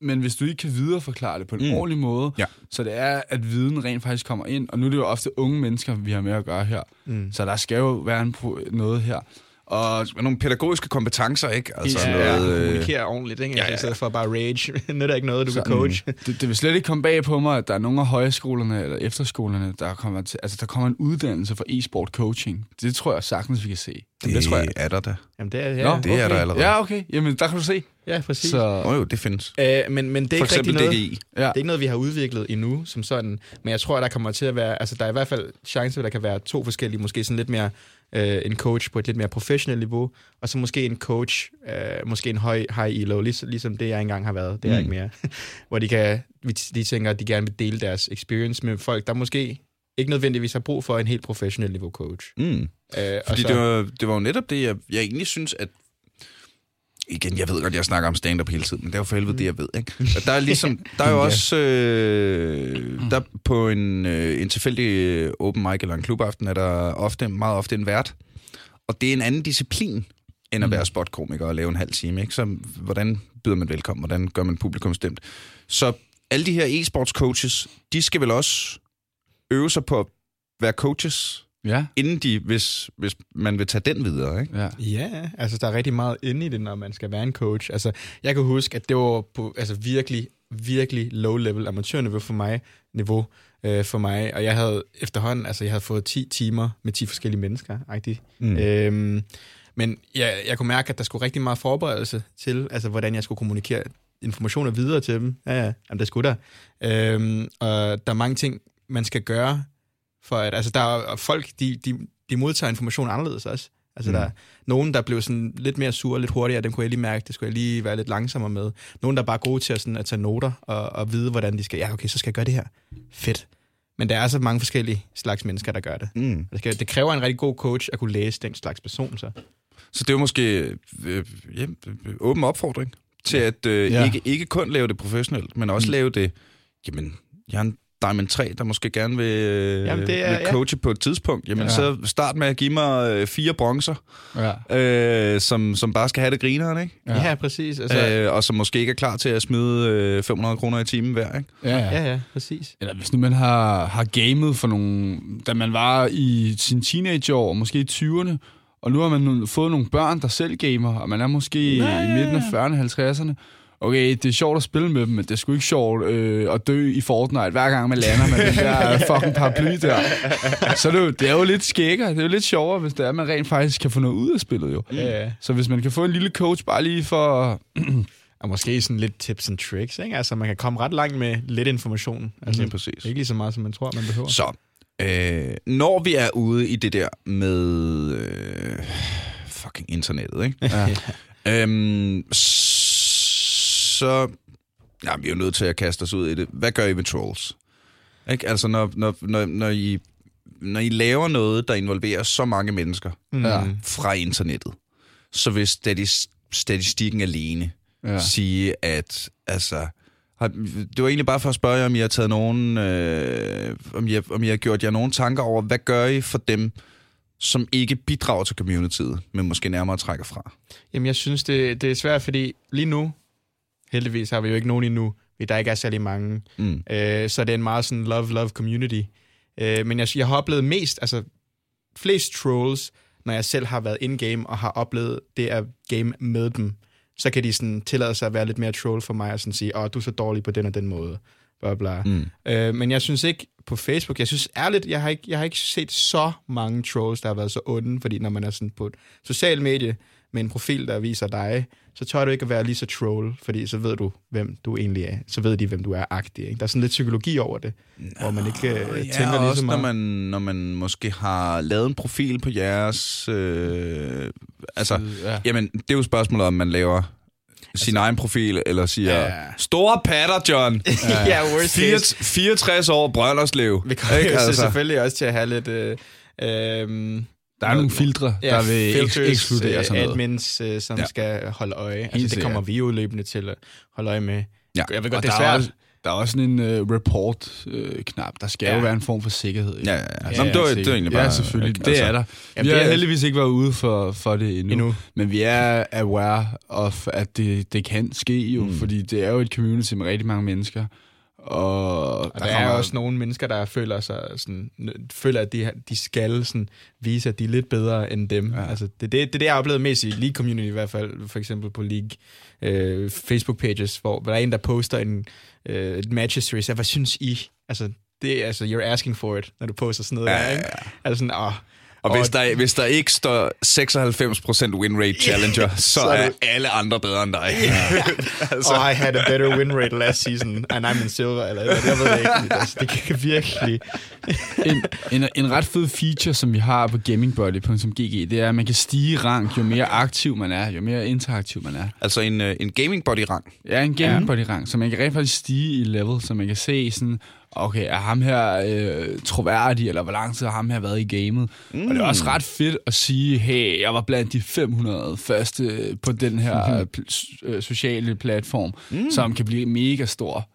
S3: men hvis du ikke kan videreforklare det på en
S1: Mm.
S3: ordentlig måde,
S1: Ja.
S3: så det er, at viden rent faktisk kommer ind, og nu er det jo ofte unge mennesker, vi har med at gøre her,
S2: Mm.
S3: så der skal jo være en pro- noget her. Og
S1: nogle pædagogiske kompetencer, ikke? Altså
S2: ja,
S1: noget...
S2: ja,
S1: Øh,
S2: kommunikere ordentligt, ikke?
S1: ja,
S2: Altså,
S1: ja.
S2: i stedet for bare rage. *laughs* det er ikke noget, du kan
S3: Sådan.
S2: coach.
S3: det, det vil slet ikke komme bag på mig, at der er nogle af højskolerne eller efterskolerne, der kommer til, altså der kommer en uddannelse for e-sport coaching. Det tror jeg sagtens, vi kan se.
S1: det,
S2: det tror jeg.
S1: er der da.
S2: Jamen, det er, ja,
S3: Nå,
S1: det er
S3: okay.
S1: der allerede.
S3: Ja, okay. Jamen, der kan du se.
S2: ja præcis.
S3: Så,
S1: oh, jo, det findes.
S2: Øh, men, men det er
S1: For
S2: ikke rigtig
S1: eksempel
S2: noget...
S1: DGI.
S3: ja.
S2: Det er ikke noget, vi har udviklet endnu som sådan, men jeg tror, der kommer til at være, altså der er i hvert fald chance, for, at der kan være to forskellige, måske sådan lidt mere øh, en coach på et lidt mere professionelt niveau, og så måske en coach, øh, måske en høj high elo, ligesom, ligesom det jeg engang har været, det er
S1: Mm.
S2: ikke mere, *laughs* hvor de kan, de tænker, at de gerne vil dele deres experience med folk, der måske ikke nødvendigvis har brug for en helt professionel niveau coach.
S1: Mm.
S2: Øh,
S1: Fordi
S2: så,
S1: det var, det var jo netop det, jeg, jeg egentlig synes, at... Igen, jeg ved godt, jeg snakker om stand-up hele tiden, men det er jo for helvede det, jeg ved. Ikke? Og der er, *laughs* ligesom, der er jo også... Øh, der på en, øh, en tilfældig øh, open mic eller en klubaften, er der ofte, meget ofte en vært. Og det er en anden disciplin, end at
S3: Mm.
S1: være spotkomiker og lave en halv time. Ikke? Så hvordan byder man velkommen? Hvordan gør man publikum stemt? Så alle de her e-sports de skal vel også øve sig på at være coaches,
S3: Ja,
S1: inden de, hvis, hvis man vil tage den videre, ikke?
S3: ja.
S2: Ja, altså der er rigtig meget inde i det, når man skal være en coach. Altså, jeg kan huske, at det var på altså, virkelig, virkelig low-level amatørniveau for mig, niveau øh, for mig, og jeg havde efterhånden, altså jeg havde fået 10 timer med 10 forskellige mennesker, rigtigt.
S1: Mm.
S2: Øhm, men jeg, jeg kunne mærke, at der skulle rigtig meget forberedelse til, altså hvordan jeg skulle kommunikere informationer videre til dem. Ja, ja, jamen, det skulle der. Øhm, og der er mange ting, man skal gøre, for at, altså der er folk, de, de, de modtager information anderledes også. Altså
S1: Mm.
S2: der er nogen, der blev sådan lidt mere sure, lidt hurtigere, dem kunne jeg lige mærke, det skulle jeg lige være lidt langsommere med. Nogen, der er bare gode til at, sådan, at tage noter og, og vide, hvordan de skal, ja okay, så skal jeg gøre det her. Fedt. Men der er så mange forskellige slags mennesker, der gør det.
S1: Mm.
S2: Det, skal, det kræver en rigtig god coach at kunne læse den slags person, så.
S1: Så det er jo måske øh, ja, åben opfordring til at øh, ja. Ikke, ikke kun lave det professionelt, men også. Mm. lave det, jamen, jeg er en Diamond 3, der måske gerne vil,
S2: Jamen, det er-
S1: vil
S2: ja.
S1: coache på et tidspunkt. Jamen, ja.
S3: Ja.
S1: så start med at give mig øh, fire bronzer,
S3: ja.
S1: øh, som, som bare skal have det grineren, ikke?
S2: Ja, ja præcis. Altså,
S1: øh, og som måske ikke er klar til at smide øh, 500 kroner i timen hver, ikke?
S3: Ja, ja.
S2: ja, ja, præcis.
S3: Eller hvis nu man har, har gamet for nogle, da man var i sin teenageår, måske i 20'erne, og nu har man fået nogle børn, der selv gamer, og man er måske
S1: Nej.
S3: i midten af 40'erne, 50'erne. Okay, det er sjovt at spille med dem, men det er sgu ikke sjovt øh, at dø i Fortnite, hver gang man lander med den der *laughs* fucking paraply der. Så det er, jo, det er jo lidt skækkere, det er jo lidt sjovere, hvis det er, at man rent faktisk kan få noget ud af spillet jo.
S2: Ja, ja.
S3: Så hvis man kan få en lille coach bare lige for... *clears throat*
S2: Og måske sådan lidt tips and tricks, ikke? Altså, man kan komme ret langt med lidt information. Altså,
S1: Lige præcis.
S2: Ikke lige så meget, som man tror, man behøver.
S1: Så, øh, når vi er ude i det der med øh, fucking internettet, ikke? *laughs*
S3: Ja.
S1: Øhm, så ja, vi er jo nødt til at kaste os ud i det. Hvad gør I med trolls? Ikke? Altså, når, når, når, når, I, når I laver noget, der involverer så mange mennesker
S2: Mm.
S3: Ja.
S1: fra internettet, så vil statis, statistikken alene
S3: Ja.
S1: ja. sige, at altså, har, det var egentlig bare for at spørge jer, om I har taget nogen, øh, om, I har, om I har gjort jer nogle tanker over, hvad gør I for dem, som ikke bidrager til communityet, men måske nærmere trækker fra?
S2: Jamen, jeg synes, det, det er svært, fordi lige nu, heldigvis har vi jo ikke nogen endnu, fordi der ikke er særlig mange.
S1: Mm.
S2: Øh, så det er en meget sådan love-love community. Øh, men jeg, jeg har oplevet mest, altså flest trolls, når jeg selv har været in-game og har oplevet det at game med dem. Så kan de sådan tillade sig at være lidt mere troll for mig og sådan sige, åh, oh, du er så dårlig på den og den måde. Bla, bla.
S1: Mm.
S2: Øh, men jeg synes ikke på Facebook, jeg synes ærligt, jeg har, ikke, jeg har ikke set så mange trolls, der har været så onde, fordi når man er sådan på et socialt medie med en profil, der viser dig, så tør du ikke at være lige så troll, fordi så ved du, hvem du egentlig er. Så ved de, hvem du er agtig. Ikke? Der er sådan lidt psykologi over det, hvor man ikke øh,
S1: ja,
S2: tænker lige så
S1: når
S2: meget.
S1: man, når man måske har lavet en profil på jeres... Øh, altså,
S3: ja.
S1: jamen, det er jo spørgsmålet, om man laver sin egen profil, eller siger,
S2: Ja.
S1: store patter, John. *laughs*
S2: ja, worst case.
S1: 64, 64 år, Brønderslev.
S2: Vi kommer
S1: Ikke, altså?
S2: selvfølgelig også til at have lidt... Øh, øh,
S3: Der er nogle filtre, der vil eks- ekskludere sådan noget.
S2: admins, øh, som
S1: Ja.
S2: ja. skal holde øje. Altså, det kommer vi jo løbende til at holde øje med.
S1: Ja.
S2: Jeg ved
S3: Og
S2: godt, det
S3: der
S2: er svært.
S3: også, der er også sådan en uh, report-knap. der skal
S2: Ja.
S3: jo være en form for sikkerhed. ikke?
S1: Ja, ja, ja.
S3: Altså,
S1: Nå, men det var-
S3: ja,
S1: det var egentlig bare-
S3: Ja, selvfølgelig. Det
S1: altså-
S3: er der.
S2: Jamen,
S3: vi
S2: det
S3: har
S2: er-
S3: heldigvis ikke været ude for, for det endnu,
S2: Endnu.
S3: Men vi er aware of, at det, det kan ske jo, mm. fordi det er jo et community med rigtig mange mennesker. Og,
S2: Og der, der er også nogle mennesker, der føler sig sådan, føler, at de, de skal sådan, vise, at de er lidt bedre end dem.
S3: Ja.
S2: Altså, det, det, det er det, jeg har oplevet mest i League Community i hvert fald, for eksempel på League øh, Facebook-pages, hvor, der er en, der poster en øh, et match history, så hvad synes I? Altså, det er altså, you're asking for it, når du poster sådan noget
S1: Ja,
S2: der, ikke? Altså sådan, åh,
S1: Og hvis der, hvis der ikke står 96% win rate challenger, *laughs* så,
S2: Så er
S1: er
S2: du-
S1: alle andre bedre end dig. *laughs*
S2: altså. oh, I had a better win rate last season, and I'm in silver, eller jeg ved det ikke. Altså, det kan virkelig... *laughs*
S3: en, en, en ret fed feature, som vi har på gamingbody.gg, det er, at man kan stige i rang, jo mere aktiv man er, jo mere interaktiv man er.
S1: altså en, øh, en gaming body rang.
S3: Ja, en gamingbody-rang, så man kan rent faktisk stige i level, så man kan se sådan, okay, er ham her øh, troværdig, eller hvor lang tid har ham her været i gamet? Mm. Og det er også ret fedt at sige, hey, jeg var blandt de 500 første på den her
S2: Mhm.
S3: pl- øh, sociale platform, mm. som kan blive mega stor,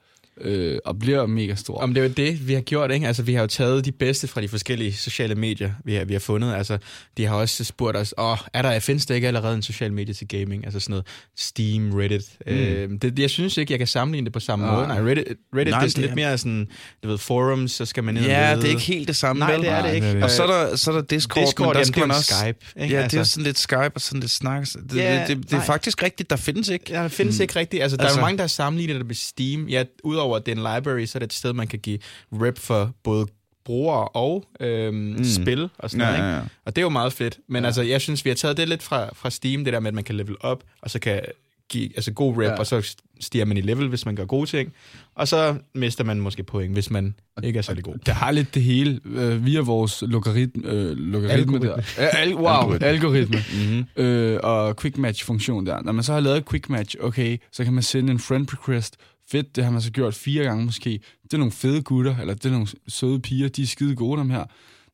S3: øh, og bliver mega stor.
S2: Om det er jo det, vi har gjort, ikke? Altså, vi har jo taget de bedste fra de forskellige sociale medier, vi har, vi har fundet. Altså, de har også spurgt os, åh, er der, findes der ikke allerede en social medie til gaming? Altså sådan noget Steam, Reddit. Mm. Øh, det, jeg synes ikke, jeg kan sammenligne det på samme
S3: Nej.
S2: måde. Nej, Reddit, Reddit
S1: Nej,
S2: det er sådan
S1: det
S2: lidt
S1: er-
S2: mere sådan, du ved, forums, så skal man ned og
S1: Ja,
S2: lede.
S1: det er ikke helt det samme.
S2: Nej, det er det ikke.
S3: det er det
S1: Og så er der, så er der Discord,
S2: Discord,
S1: men der
S2: jamen,
S1: skal
S2: det er
S1: man også...
S2: Skype. Ikke?
S1: Ja, det er
S2: Altså-
S1: sådan lidt Skype og sådan lidt snak. Det,
S2: Ja,
S1: det, det, det er
S2: nej.
S1: faktisk rigtigt, der findes ikke.
S2: Ja, der findes mm. ikke rigtigt. Altså, der
S1: Altså-
S2: er jo mange, der sammenligner det med Steam. Ja, udover at det er en library, så er det et sted, man kan give rep for både brugere og øhm, mm. spil og sådan
S1: Ja,
S2: noget. Ikke?
S1: ja, ja.
S2: Og det er jo meget fedt. Men ja. altså, jeg synes, vi har taget det lidt fra, fra Steam, det der med, at man kan level op, og så kan give altså, god rep,
S3: Ja.
S2: og så stiger man i level, hvis man gør gode ting. Og så mister man måske point, hvis man ikke er særlig god.
S3: Det har lidt det hele øh, via vores logaritme, øh, logaritme der.
S2: Algoritme.
S3: Ja, al- wow,
S1: Algoritme.
S3: algoritme.
S1: Mm-hmm.
S3: øh, og quick match funktion der. Når man så har lavet quick match, okay, så kan man sende en friend request. Fedt, det har man så gjort fire gange måske. Det er nogle fede gutter, eller det er nogle søde piger, de er skide gode dem her.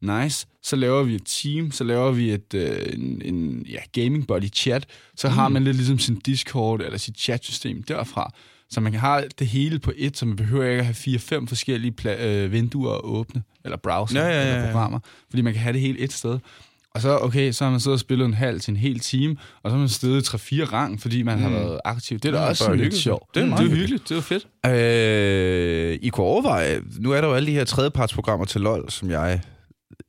S3: Nice. Så laver vi et team, så laver vi et øh, en, en ja, gaming buddy chat. Så mm. har man lidt ligesom sin Discord eller sit chatsystem derfra. Så man kan have det hele på et, så man behøver ikke at have fire-fem forskellige pla- øh, vinduer at åbne, eller browser,
S1: Ja, ja, ja,
S3: eller
S1: ja.
S3: programmer. Fordi man kan have det hele et sted. Og så, okay, så har man siddet og spillet en halv til en hel time, og så har man stedet 3-4 rang, fordi man mm. har været aktiv. Det er da
S1: Ja,
S3: også sådan lidt sjovt.
S1: Det er
S3: Mm,
S1: meget
S3: det er
S1: hyggeligt.
S3: Det er fedt.
S1: Øh, I kunne overveje, nu er der jo alle de her tredjepartsprogrammer til LoL, som jeg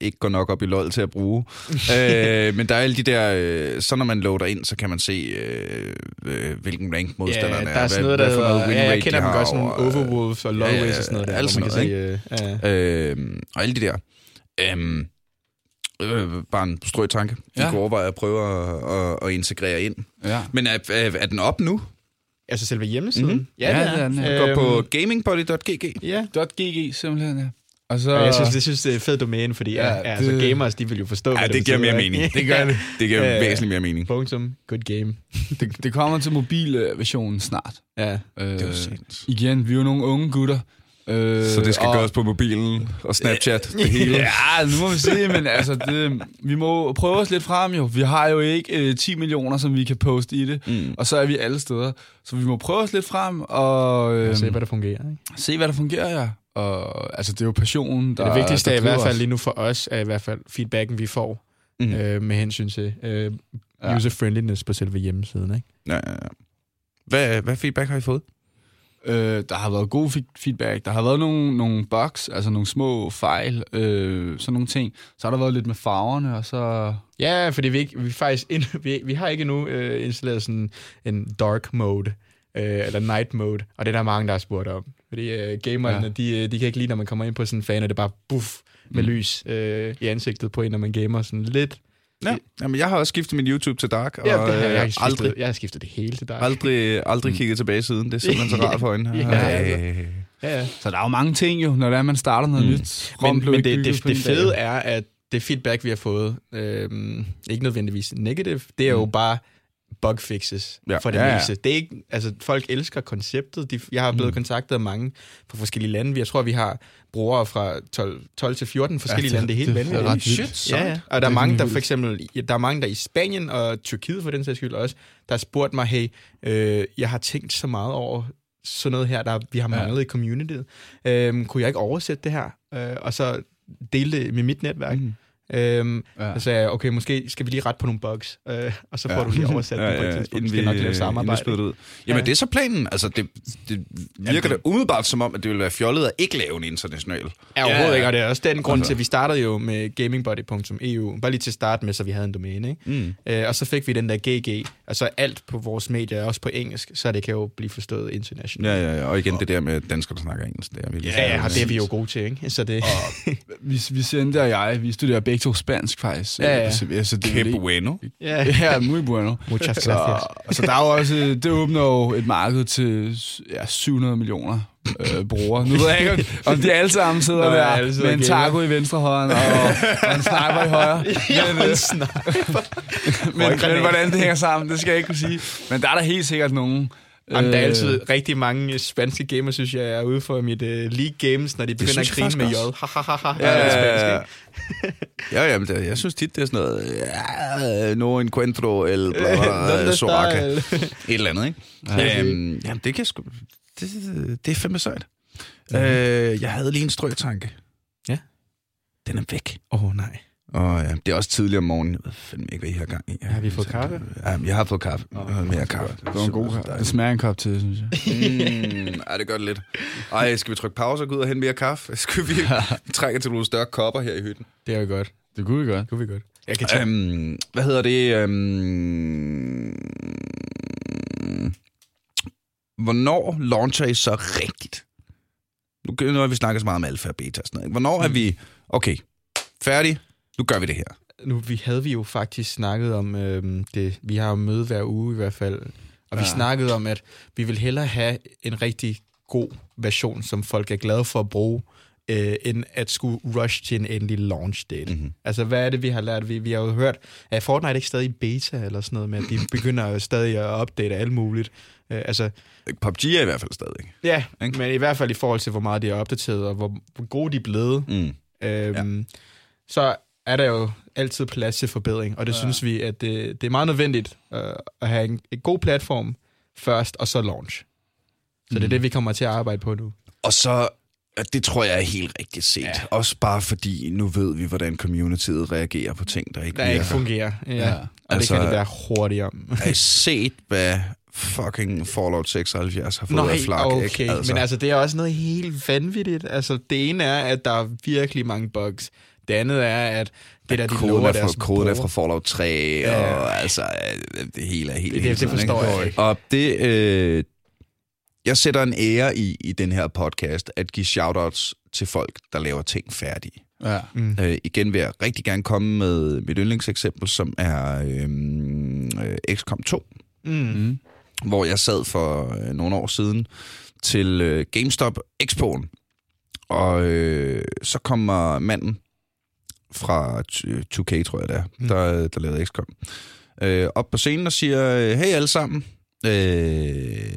S1: ikke går nok op i LoL til at bruge. *laughs* øh, men der er alle de der... Øh, så når man loader ind, så kan man se, øh, øh, hvilken rank modstanderne
S2: Ja, der er sådan noget, der hedder... Ja, jeg kender dem godt, sådan nogle Overwolves og Lowways og sådan noget der.
S1: Alt sådan
S2: kan
S1: noget,
S2: se, øh, ja.
S1: Øh, og alle de der. Øh, øh, bare en strøg tanke. Vi
S3: Ja.
S1: kunne overveje at prøve at, at, at integrere ind.
S3: Ja.
S1: Men er, er, er den op nu?
S2: Altså selve hjemmesiden?
S1: Mhm.
S3: Ja, det er den, ja.
S1: Du går på
S2: Øhm,
S1: gamingbody.gg.
S2: Ja.
S3: .gg simpelthen, ja. Og så...
S2: Og jeg synes, det synes, det er fedt domæne, fordi ja,
S3: Ja,
S2: ja, altså,
S3: det-
S2: gamers, de vil jo forstå,
S1: Ja,
S2: hvad
S1: det giver mere mening. Det gør det. Det giver
S2: Ja, *laughs* ja.
S1: væsentligt mere mening.
S2: Punktum. Good game. *laughs*
S3: det, det kommer til mobilversionen snart.
S2: Ja.
S3: Øh,
S1: Det var sandt.
S3: igen, vi er jo nogle unge gutter. Øh,
S1: Så det skal
S3: og-
S1: gøres på mobilen og Snapchat, det hele. *laughs*
S3: Ja, nu må vi se, men altså, det, vi må prøve os lidt frem jo. Vi har jo ikke øh, 10 millioner, som vi kan poste i det,
S1: Mm.
S3: og så er vi alle steder. Så vi må prøve os lidt frem og øh,
S2: Se, hvad der fungerer. Ikke?
S3: se, hvad der fungerer, ja. Og altså, det er jo passionen, der
S2: det vigtigste
S3: der
S2: er i hvert fald lige nu for os, er i hvert fald feedbacken, vi får
S1: Mm.
S2: øh, med hensyn til øh, user-friendliness på selve hjemmesiden. Ikke?
S1: Ja, ja, ja. Hvad, hvad feedback har I fået?
S3: Øh, der har været god fe- feedback. Der har været nogle, nogle bugs, altså nogle små fejl, øh, sådan nogle ting. Så har der været lidt med farverne, og så...
S2: Ja, fordi vi, ikke, vi, faktisk ind, *laughs* vi, vi har ikke endnu øh, installeret sådan en dark mode, øh, eller night mode, og det er der mange, der har spurgt om. Fordi øh, gamerne,
S3: Ja.
S2: ja. de, øh, de kan ikke lide, når man kommer ind på sådan en fan, og det er bare buff med
S3: Mm.
S2: lys øh, i ansigtet på en, når man gamer sådan lidt.
S1: Ja. Jamen, jeg har også skiftet min YouTube til dark, og
S2: Ja, det har,
S1: øh,
S2: jeg, har skiftet,
S1: aldrig,
S2: jeg har skiftet det hele til dig.
S1: aldrig, aldrig kigget tilbage siden. Det er simpelthen så *laughs* rart for øjnene.
S2: Ja,
S1: Ej.
S2: Ja, ja.
S3: Så der er jo mange ting jo, når det er, man starter noget
S1: Mm.
S3: mm. nyt. Rom
S2: Men, men det, det, det
S3: en
S2: fede
S3: dag.
S2: er, at det feedback, vi har fået, øh, ikke nødvendigvis negative, det er jo
S3: Mm.
S2: bare bug fixes
S1: Ja.
S2: ja. for det
S3: Ja,
S2: ja,
S3: ja.
S2: meste. Det er ikke, altså, folk elsker konceptet. De, jeg har blevet
S3: Mm.
S2: kontaktet af mange fra forskellige lande. Jeg tror, vi har brugere fra 12, 12 til 14 forskellige
S3: Ja,
S2: lande. Det er helt
S3: det er
S2: vanvittigt.
S3: ret
S1: Shit.
S2: Ja, ja. Og der er
S3: Det
S2: mange, der for eksempel, ja, der er mange, der i Spanien og Tyrkiet for den sags skyld også, der har spurgt mig, hey, øh, jeg har tænkt så meget over sådan noget her, der vi har
S3: Ja.
S2: manglet i communityet. Øh, kunne jeg ikke oversætte det her? Øh, og så dele det med mit netværk.
S3: Mm.
S2: Øhm,
S3: Ja.
S2: så sagde jeg, okay, måske skal vi lige rette på nogle bugs, øh, og så får
S1: Ja.
S2: du lige oversat *laughs* ja, dem på et tidspunkt. Vi skal nok lave
S1: inden vi
S2: samarbejde.
S1: det ud. Jamen,
S2: Ja.
S1: det er så planen. Altså, det, det virker da umiddelbart som om, at det ville være fjollet at ikke lave en international.
S2: Ja, overhovedet
S1: Ja.
S2: ikke, og det er også den grund
S1: Altså.
S2: til, at vi startede jo med gamingbody.eu, bare lige til at starte med, så vi havde en domæne, ikke?
S1: Mm.
S2: Øh, og så fik vi den der GG, altså alt på vores medier er også på engelsk, så det kan jo blive forstået internationalt.
S1: Ja, ja, ja. Og igen det der med danskere, der snakker engelsk. Det er virkelig
S2: Ja, ja, og det er vi jo gode til, ikke? Så det, *laughs*
S3: Vi, vi Sende og jeg, vi studerer begge to spansk faktisk.
S2: Ja, ja.
S3: Så, altså, det er
S1: Que
S3: jo ikke-
S1: bueno.
S2: ja,
S3: Ja, muy bueno.
S2: muchas
S3: Så,
S2: gracias.
S3: så der er jo også, det åbner jo et marked til ja, 700 millioner øh, brugere. Nu ved jeg ikke, om- om de alle sammen sidder
S2: Nå,
S3: der
S2: ja,
S3: med en taco i venstre hånd og, og en sniper i højre. *laughs*
S2: Ja,
S3: Men, øh,
S2: en sniper. *laughs*
S3: men, men hvordan det hænger sammen, det skal jeg ikke kunne sige. Men der er der helt sikkert nogen...
S2: Jamen, der er
S3: øh,
S2: altid rigtig mange spanske gamere, synes jeg, er ude for mit uh, League Games, når de begynder at grine med J.
S1: Ja,
S2: Ja,
S1: ja, ja.
S2: ikke? *laughs*
S1: Ja, ja, men det, jeg synes tit, det er sådan noget... Ja, no encuentro, el *laughs* bla, bla,
S2: ¿Dónde
S1: soraca. Et eller andet, ikke?
S3: Ja.
S1: Øhm, jamen, det kan sgu... Det, det er fandme sejt. Øh, jeg havde lige en strøtanke.
S2: Ja.
S1: Den er væk.
S2: Åh, oh, nej.
S1: Og ja, det er også tidligere om morgenen. Jeg ved fandme ikke, hvad I har gang i.
S2: Har vi fået kaffe?
S1: Ja, jeg har fået kaffe. Har mere kaffe.
S3: Det var en god kaffe. Det smager en kop til, synes jeg.
S1: Mm, ej, det gør det lidt. Ej, skal vi trykke pause og gå ud og hente mere kaffe? *laughs* Skal vi trække til nogle større kopper her i hytten?
S2: Det er jo godt.
S3: Det kunne vi godt.
S2: Det kunne vi godt. Jeg kan tage...
S1: Øhm, hvad hedder det? Øhm, hvornår launcher I så rigtigt? Nu, nu har vi snakket så meget om alfa og beta og sådan noget. Hvornår er vi... Okay, færdig. Nu gør vi det her.
S2: Nu vi havde vi jo faktisk snakket om øhm, det. Vi har jo møde hver uge i hvert fald. Og ja. vi snakkede om, at vi vil hellere have en rigtig god version, som folk er glade for at bruge, øh, end at skulle rush til en endelig launch date.
S1: Mhm.
S2: Altså, hvad er det, vi har lært? Vi, vi har jo hørt, at Fortnite ikke stadig i beta eller sådan noget, men at de *laughs* begynder jo stadig at opdate alt muligt. Øh, altså,
S1: PUBG er i hvert fald stadig.
S2: ja,
S1: Ikke?
S2: men i hvert fald i forhold til, hvor meget de er opdateret, og hvor, hvor gode de er blevet,
S1: Mm.
S2: øhm, ja. så er der jo altid plads til forbedring, og det ja. synes vi, at det, det er meget nødvendigt øh, at have en, en god platform først, og så launch. Så det er det, vi kommer til at arbejde på nu.
S1: Og så, det tror jeg er helt rigtigt set. Ja. Også bare fordi, nu ved vi, hvordan communityet reagerer på ting, der ikke
S2: Der ikke fungerer. Ja. ja. Og
S1: Altså-
S2: det kan det være hurtigt om.
S1: Har I set, hvad fucking Fallout 76 har fået af flak?
S2: okay.
S1: ikke?
S2: Altså. Men altså, det er også noget helt vanvittigt. Altså, det ene er, at der er virkelig mange bugs. Det andet er, at det der, de
S1: koden,
S2: lover
S1: er fra, koden er fra Fallout 3,
S2: Ja.
S1: og altså, øh, det hele er helt
S2: Det- det- det forstår jeg ikke.
S1: Og det, øh, jeg sætter en ære i, i den her podcast, at give shoutouts til folk, der laver ting færdige.
S3: Ja.
S2: Mm.
S1: Øh, igen vil jeg rigtig gerne komme med mit yndlingseksempel, som er øh, øh, XCOM 2,
S2: Mm.
S3: Mm.
S1: hvor jeg sad for øh, nogle år siden til øh, GameStop Expoen, og øh, så kommer manden fra 2K, tror jeg det er,
S2: Mm.
S1: der, der lavede XCOM, øh, op på scenen og siger, hey alle sammen, øh,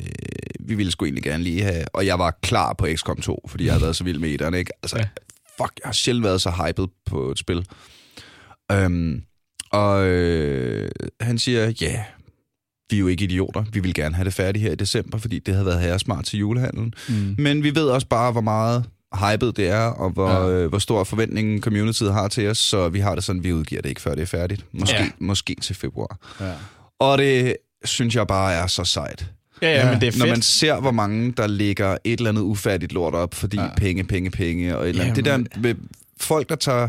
S1: vi ville sgu egentlig gerne lige have, og jeg var klar på XCOM 2, fordi jeg havde været så vild med etteren, ikke? Altså,
S2: Ja.
S1: fuck, jeg har sjældent været så hyped på et spil. Øhm, og øh, han siger, ja, yeah, vi er jo ikke idioter. Vi vil gerne have det færdigt her i december, fordi det havde været herresmart til julehandlen.
S3: Mm.
S1: Men vi ved også bare, hvor meget hyped det er, og hvor,
S3: Ja.
S1: ja. øh, hvor stor forventning communityet har til os, så vi har det sådan, vi udgiver det ikke, før det er færdigt. Måske,
S2: Ja.
S1: ja. måske til februar.
S3: Ja.
S1: Og det synes jeg bare er så sejt.
S2: Ja, ja,
S3: Ja.
S2: men det er fedt.
S1: Når man ser, hvor mange, der lægger et eller andet ufærdigt lort op, fordi
S3: Ja.
S1: ja. penge, penge, penge, og et eller andet. Det der med folk, der tager...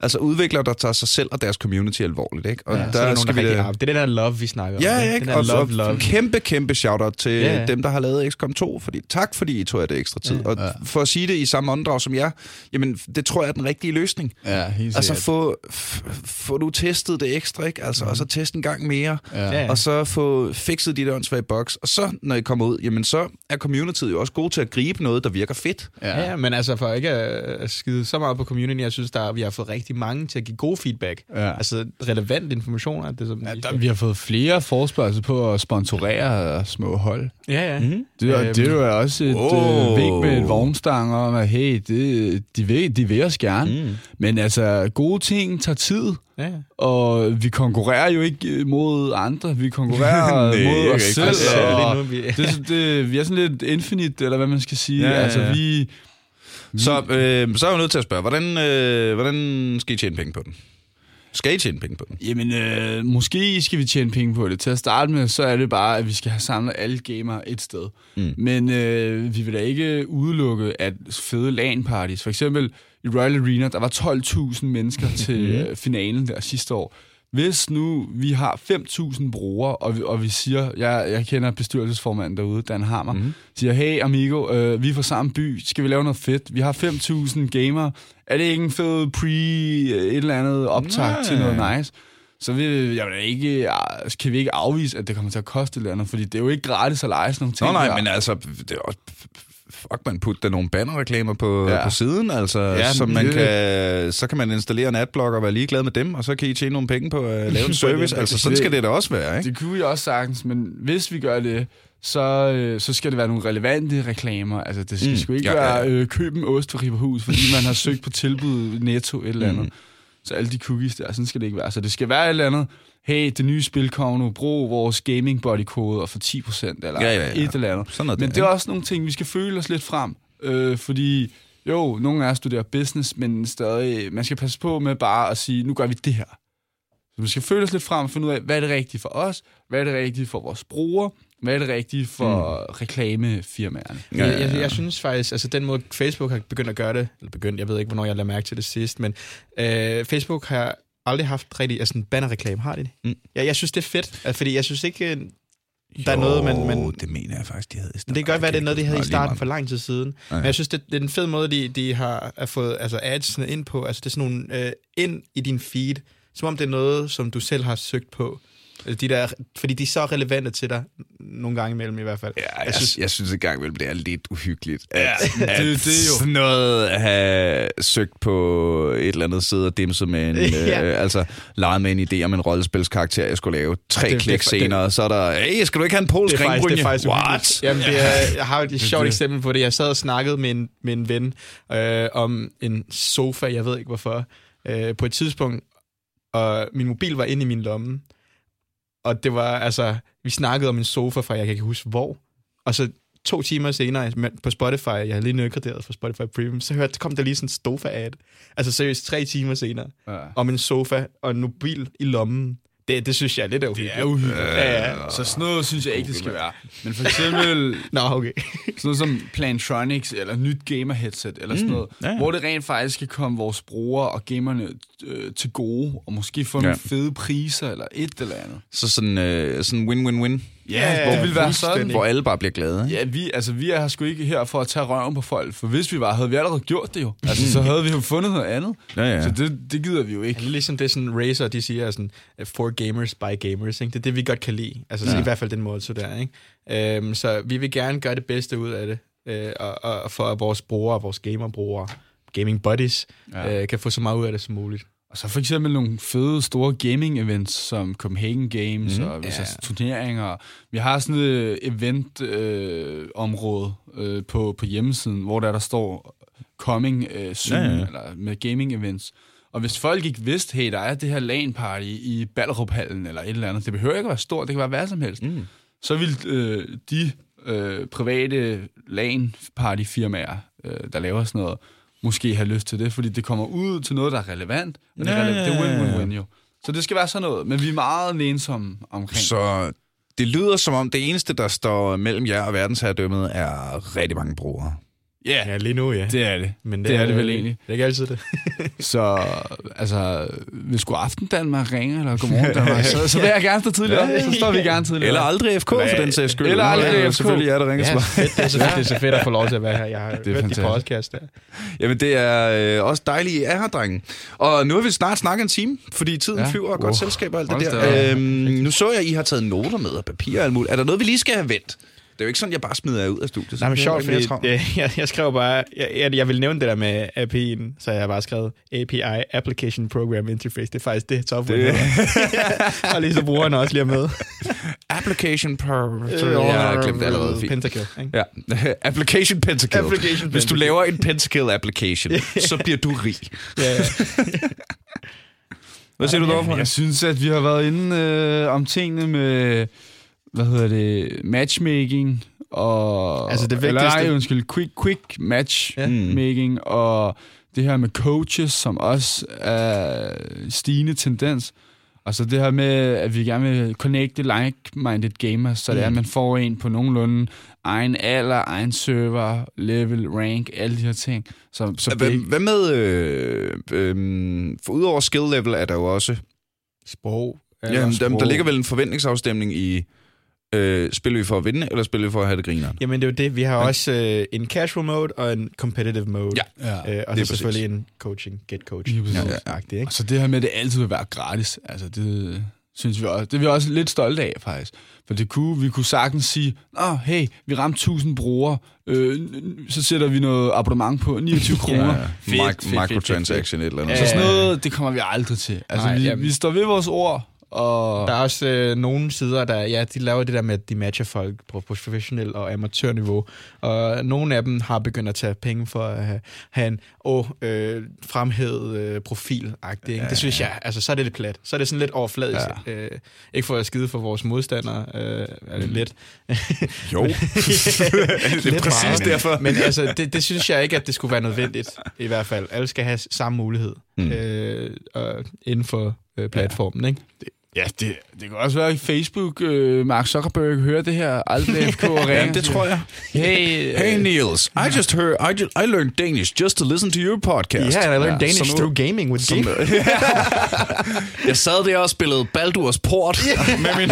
S1: Altså udviklere, der tager sig selv og deres community alvorligt, ikke? Og
S2: Ja,
S1: ja,
S2: så er der
S1: der
S2: nogen,
S1: skal
S2: der
S1: vi.
S2: Det er den der love, vi snakker om.
S1: Ja,
S2: ikke? Den der
S1: Og,
S2: love,
S1: og
S2: love.
S1: kæmpe, kæmpe shout-out til
S2: Ja, ja.
S1: dem, der har lavet XCOM 2, fordi tak fordi I tog jer det ekstra tid.
S2: Ja.
S1: Og
S3: Ja.
S1: for at sige det i samme åndedrag som jer, jamen det tror jeg er den rigtige løsning.
S3: Ja, helt
S1: Altså få, f- få du testet det ekstra, ikke? Altså, og så teste en gang mere,
S3: Ja.
S2: Ja.
S1: og så få fikset de der åndssvage bugs. Og så, når I kommer ud, jamen så er communityet jo også god til at gribe noget, der virker fedt.
S2: Ja, ja, men altså for ikke at at skide så meget på community, jeg synes, der, vi har fået rigtig mange til at give god feedback.
S3: Ja.
S2: Altså relevant information. Er det, som
S3: Ja, der, vi har fået flere forspørgsel på at sponsorere små hold.
S2: ja, ja.
S1: Mm.
S3: Det, er,
S2: Øhm,
S3: det er jo også et
S1: wow.
S3: øh, med et vognstang om, at hey, det, de, vil, de vil os gerne.
S1: Mm.
S3: Men altså, gode ting tager tid,
S2: ja.
S3: og vi konkurrerer jo ikke øh, mod andre. Vi konkurrerer *laughs*
S1: Nej,
S3: mod os selv.
S1: rigtig.
S2: Altså,
S3: og
S2: vi,
S3: det, er så- det, vi er sådan lidt infinite, eller hvad man skal sige.
S1: Ja, ja, ja.
S3: Altså, vi...
S1: Så, øh, så er jeg nødt til at spørge, hvordan, øh, hvordan skal I tjene penge på den? Skal I tjene penge på den?
S3: Jamen, øh, måske skal vi tjene penge på det. Til at starte med, så er det bare, at vi skal have samlet alle gamere et sted.
S1: Mm.
S3: Men øh, vi vil da ikke udelukke, at fede LAN-parties, for eksempel i Royal Arena, der var 12.000 mennesker til øh, finalen der sidste år. Hvis nu vi har 5.000 brugere, og vi, og vi siger, jeg, jeg kender bestyrelsesformanden derude, Dan Hammer, mm-hmm. siger, hey amigo, øh, vi er fra samme by, skal vi lave noget fedt? Vi har 5.000 gamere. Er det ikke en fed pre øh, et eller andet optag
S1: Nej.
S3: til noget nice? Så vil jeg vil ikke, kan vi ikke afvise, at det kommer til at koste et eller andet, fordi det er jo ikke gratis at lege sådan nogle ting.
S1: Nå nej,
S3: der.
S1: men altså, det er også, fuck, man putter der nogle bannerreklamer på,
S3: Ja.
S1: på siden, altså,
S3: Ja, men
S1: man
S3: det-
S1: kan, så kan man installere en adblock og være ligeglad med dem, og så kan I tjene nogle penge på at lave en *laughs* service. altså, sådan skal det da også være, ikke?
S3: Det kunne vi også sagtens, men hvis vi gør det, så, øh, så skal det være nogle relevante reklamer. Altså, det skal mm, sgu ikke
S1: ja,
S3: ja,
S1: ja,
S3: være øh, køb en ost for Ripperhus, fordi man har søgt på tilbud netto et eller andet.
S1: Mm.
S3: Så alle de cookies der, sådan skal det ikke være. Så det skal være et eller andet, hey, det nye spil kommer nu, brug vores gaming body kode og for 10%, eller
S1: Ja, ja, ja.
S3: et eller andet.
S1: Sådan noget
S3: Men
S1: der,
S3: det er
S1: ikke?
S3: også nogle ting, vi skal føle os lidt frem. Øh, fordi jo, nogle af os studerer business, men stadig, man skal passe på med bare at sige, nu gør vi det her. Så vi skal føle os lidt frem og finde ud af, hvad er det rigtige for os, hvad er det rigtige for vores brugere, hvad er det rigtige for mm. reklamefirmaerne.
S1: Ja,
S2: Jeg,
S1: ja,
S2: jeg,
S1: ja.
S2: jeg synes faktisk, altså den måde Facebook har begyndt at gøre det, eller begyndt, jeg ved ikke, hvornår jeg lader mærke til det sidst, men øh, Facebook har aldrig haft rigtig altså en bannerreklame, har de det?
S1: Mm.
S2: Ja, jeg synes, det er fedt, fordi jeg synes ikke, øh, der er noget, man... man
S1: det mener jeg faktisk, de havde i starten.
S2: det kan godt være, det er noget, de havde i starten for lang tid siden.
S1: Ja.
S2: Men jeg synes, det, det er en fed måde, de, de har fået altså adsene ind på. Altså det er sådan nogle øh, ind i din feed, som om det er noget, som du selv har søgt på. De der, fordi de er så relevante til dig, nogle gange imellem i hvert fald.
S1: Ja, jeg,
S2: Jeg synes-
S1: jeg synes engang vel, det er lidt uhyggeligt. At,
S3: det-
S1: at
S3: det er jo-
S1: sådan noget at have søgt på et eller andet side og dimset med en, *laughs*
S2: Ja.
S1: øh, altså leget med en idé om en rollespilskarakter, jeg skulle lave. Tre
S2: Det- det-
S1: klik
S2: det-
S1: senere, så er der, hey, skal du ikke have en polsk
S2: Det er faktisk, det
S1: ringbrynje?
S2: er faktisk
S1: What?
S2: Jamen, det er, *laughs* jeg har et sjovt eksempel på det. Jeg sad og snakkede med en, med en ven øh, om en sofa, jeg ved ikke hvorfor, øh, på et tidspunkt, og min mobil var inde i min lomme, og det var, altså, vi snakkede om en sofa fra, jeg kan ikke huske hvor, og så to timer senere på Spotify, jeg havde lige nedgraderet fra Spotify Premium, så hørte, kom der lige sådan en sofa-ad. Altså seriøst, tre timer senere,
S3: Ja.
S2: om en sofa og en mobil i lommen. Det, det synes jeg er lidt
S3: Det
S2: uhyggeligt.
S3: er uhyggeligt.
S2: Ja, ja.
S3: Så sådan noget synes jeg ikke, det skal være. Men for eksempel *laughs*
S2: Nå, okay.
S3: sådan noget som Plantronics eller nyt gamer-headset eller sådan noget,
S1: ja, ja.
S3: hvor det rent faktisk skal komme vores brugere og gamerne øh, til gode, og måske få
S1: Ja.
S3: nogle fede priser eller et eller andet.
S1: Så sådan, øh, sådan win-win-win,
S3: Ja, det ville være sådan.
S1: hvor alle bare bliver glade. ikke?
S3: Ja, vi, altså, vi er her sgu ikke her for at tage røven på folk, for hvis vi var, havde vi allerede gjort det jo. Altså, så havde vi jo fundet noget andet.
S1: Ja, ja.
S3: Så det, det gider vi jo
S2: Ja,
S3: ikke.
S2: er ligesom det, sådan Razer, de siger, er sådan, uh, for gamers by gamers. Ikke? Det er det, vi godt kan lide. Altså ja. i hvert fald den måde, så der. Ikke? Um, så vi vil gerne gøre det bedste ud af det, uh, og, og, for at vores brugere, vores gamerbrugere, gaming buddies,
S3: Ja.
S2: ja. uh, kan få så meget ud af det som muligt.
S3: Og så for eksempel nogle fede store gaming-events, som Copenhagen Games mm, og
S2: Ja.
S3: yeah. turneringer. Vi har sådan et event-område øh, på, på hjemmesiden, hvor der, der står coming øh, soon,
S1: Ja,
S3: ja, eller med gaming-events. Og hvis folk ikke vidste, hey, der er det her LAN-party i Ballerup-hallen eller et eller andet, det behøver ikke at være stort, det kan være hvad som helst,
S1: Mm.
S3: så vil øh, de øh, private LAN-party-firmaer, øh, der laver sådan noget, måske have lyst til det, fordi det kommer ud til noget, der er relevant, og det er, relevant, det er win-win-win jo. Så det skal være sådan noget, men vi er meget nænsomme omkring.
S1: Så det lyder som om, det eneste, der står mellem jer og verdensherredømmet, er rigtig mange brugere.
S3: Ja,
S2: Ja, lige nu, ja.
S3: det er det.
S2: Men
S3: det er det vel egentlig.
S2: Det er ikke altid det. *laughs*
S3: Så altså, hvis god aften Danmark ringer, eller godmorgen Danmark, så, så vil jeg gerne stå tidligere op. Så står vi gerne tidligere
S1: Eller aldrig FK, for den sags skyld.
S3: Eller aldrig
S1: Det er
S3: FK.
S1: Selvfølgelig jer, der ringer
S2: Ja,
S1: ja.
S2: fedt. Det er, så *laughs* fedt, det er så fedt at få lov til at være her. Jeg har
S3: Det er
S2: hørt de
S3: fantastisk.
S2: podcast der.
S1: Jamen, det er øh, også dejligt, I er her, drenge. Og nu har vi snart snakket en time, fordi tiden ja. Flyver og godt
S3: Wow.
S1: selskab og alt det der. Øhm, nu så jeg, at I har taget noter med og papir og alt muligt. Er der noget, vi lige skal have vendt? Det er jo ikke sådan, jeg bare smider jer ud af studiet.
S2: Nej, men
S1: Så
S2: sjovt,
S1: det er
S2: fordi jeg, *laughs* jeg, jeg skrev bare, jeg, jeg, jeg vil nævne det der med API'en, så jeg har bare skrevet API, Application Program Interface. Det er faktisk det, software.
S1: Det-
S2: Det. *laughs* og lige så brugeren også lige er med.
S1: Application per... Jeg har glemt det allerede fint.
S2: Pentakill, ikke?
S1: Ja, *laughs* application pentakill.
S2: Application
S1: Hvis du laver en pentakill application, så bliver du rig.
S2: Ja, ja.
S1: Hvad siger du derovre?
S3: Jeg synes, at vi har været inde øh, om tingene med, hvad hedder det, matchmaking og...
S2: Altså, det
S3: Eller
S2: vigtigste-
S3: nej, undskyld, quick, quick matchmaking ja. og det her med coaches, som også er stigende tendens. Og så det her med, at vi gerne vil connecte like-minded gamers, så det er, at man får en på nogenlunde egen alder, egen server, level, rank, alle de her ting. Så, så
S1: Hvad,
S3: det,
S1: hvad med... Øh, øh, for udover skill level er der jo også...
S2: Sprog.
S1: Ja, der, der
S3: sprog.
S1: ligger vel en forventningsafstemning i... Øh, spiller vi for at vinde, eller spiller vi for at have det griner?
S2: Jamen, det er jo det. Vi har også øh, en casual mode og en competitive mode.
S1: Ja.
S3: ja.
S2: Øh, og
S1: det er
S2: så selvfølgelig en coaching, get coach.
S1: Ja, ja, ja.
S2: Ikke?
S3: Og så det her med, at det altid vil være gratis, altså det synes vi også, det er vi også lidt stolte af faktisk. For det kunne, vi kunne sagtens sige, Nå, hey, vi ramte 1000 brugere, øh, så sætter vi noget abonnement på 29 *laughs* kroner.
S1: Ja,
S2: Fedt,
S1: Mic-
S2: fedt, fedt,
S1: microtransaction et eller andet.
S2: Ja,
S3: Så
S1: Så
S3: sådan
S2: ja.
S3: noget, det kommer vi aldrig til. Altså,
S2: Nej,
S3: vi,
S2: jamen.
S3: vi står ved vores ord, og
S2: Der er også øh, nogle sider, der ja, de laver det der med, at de matcher folk på professionel og amatørniveau. Og nogle af dem har begyndt at tage penge for at have, have en åh, øh, fremhævet øh, profil ja, Det synes jeg, altså så er det lidt plat. Så er det sådan lidt overfladisk. Ja. Øh, ikke for at skide for vores modstandere, øh, er det *laughs* *laughs* lidt.
S1: Jo. det er
S2: Lidt
S1: præcis
S2: meget.
S1: derfor.
S2: Men altså, det, det synes jeg ikke, at det skulle være nødvendigt, i hvert fald. Alle skal have samme mulighed
S1: Mm.
S2: mm. øh, og inden for øh, platformen, ikke?
S3: ja, det, det kan også være i Facebook, øh, Mark Zuckerberg hører det her, aldrig *laughs* FK.
S1: Ja, det tror jeg.
S3: Hey, øh,
S1: Hey Niels, I just heard, I, just, I learned Danish just to listen to your podcast.
S2: Yeah, and I learned
S1: Ja,
S2: Danish
S1: nu-
S2: through gaming with
S1: som-
S2: game. *laughs*
S1: jeg sad der og spillede Baldur's Port *laughs* med min,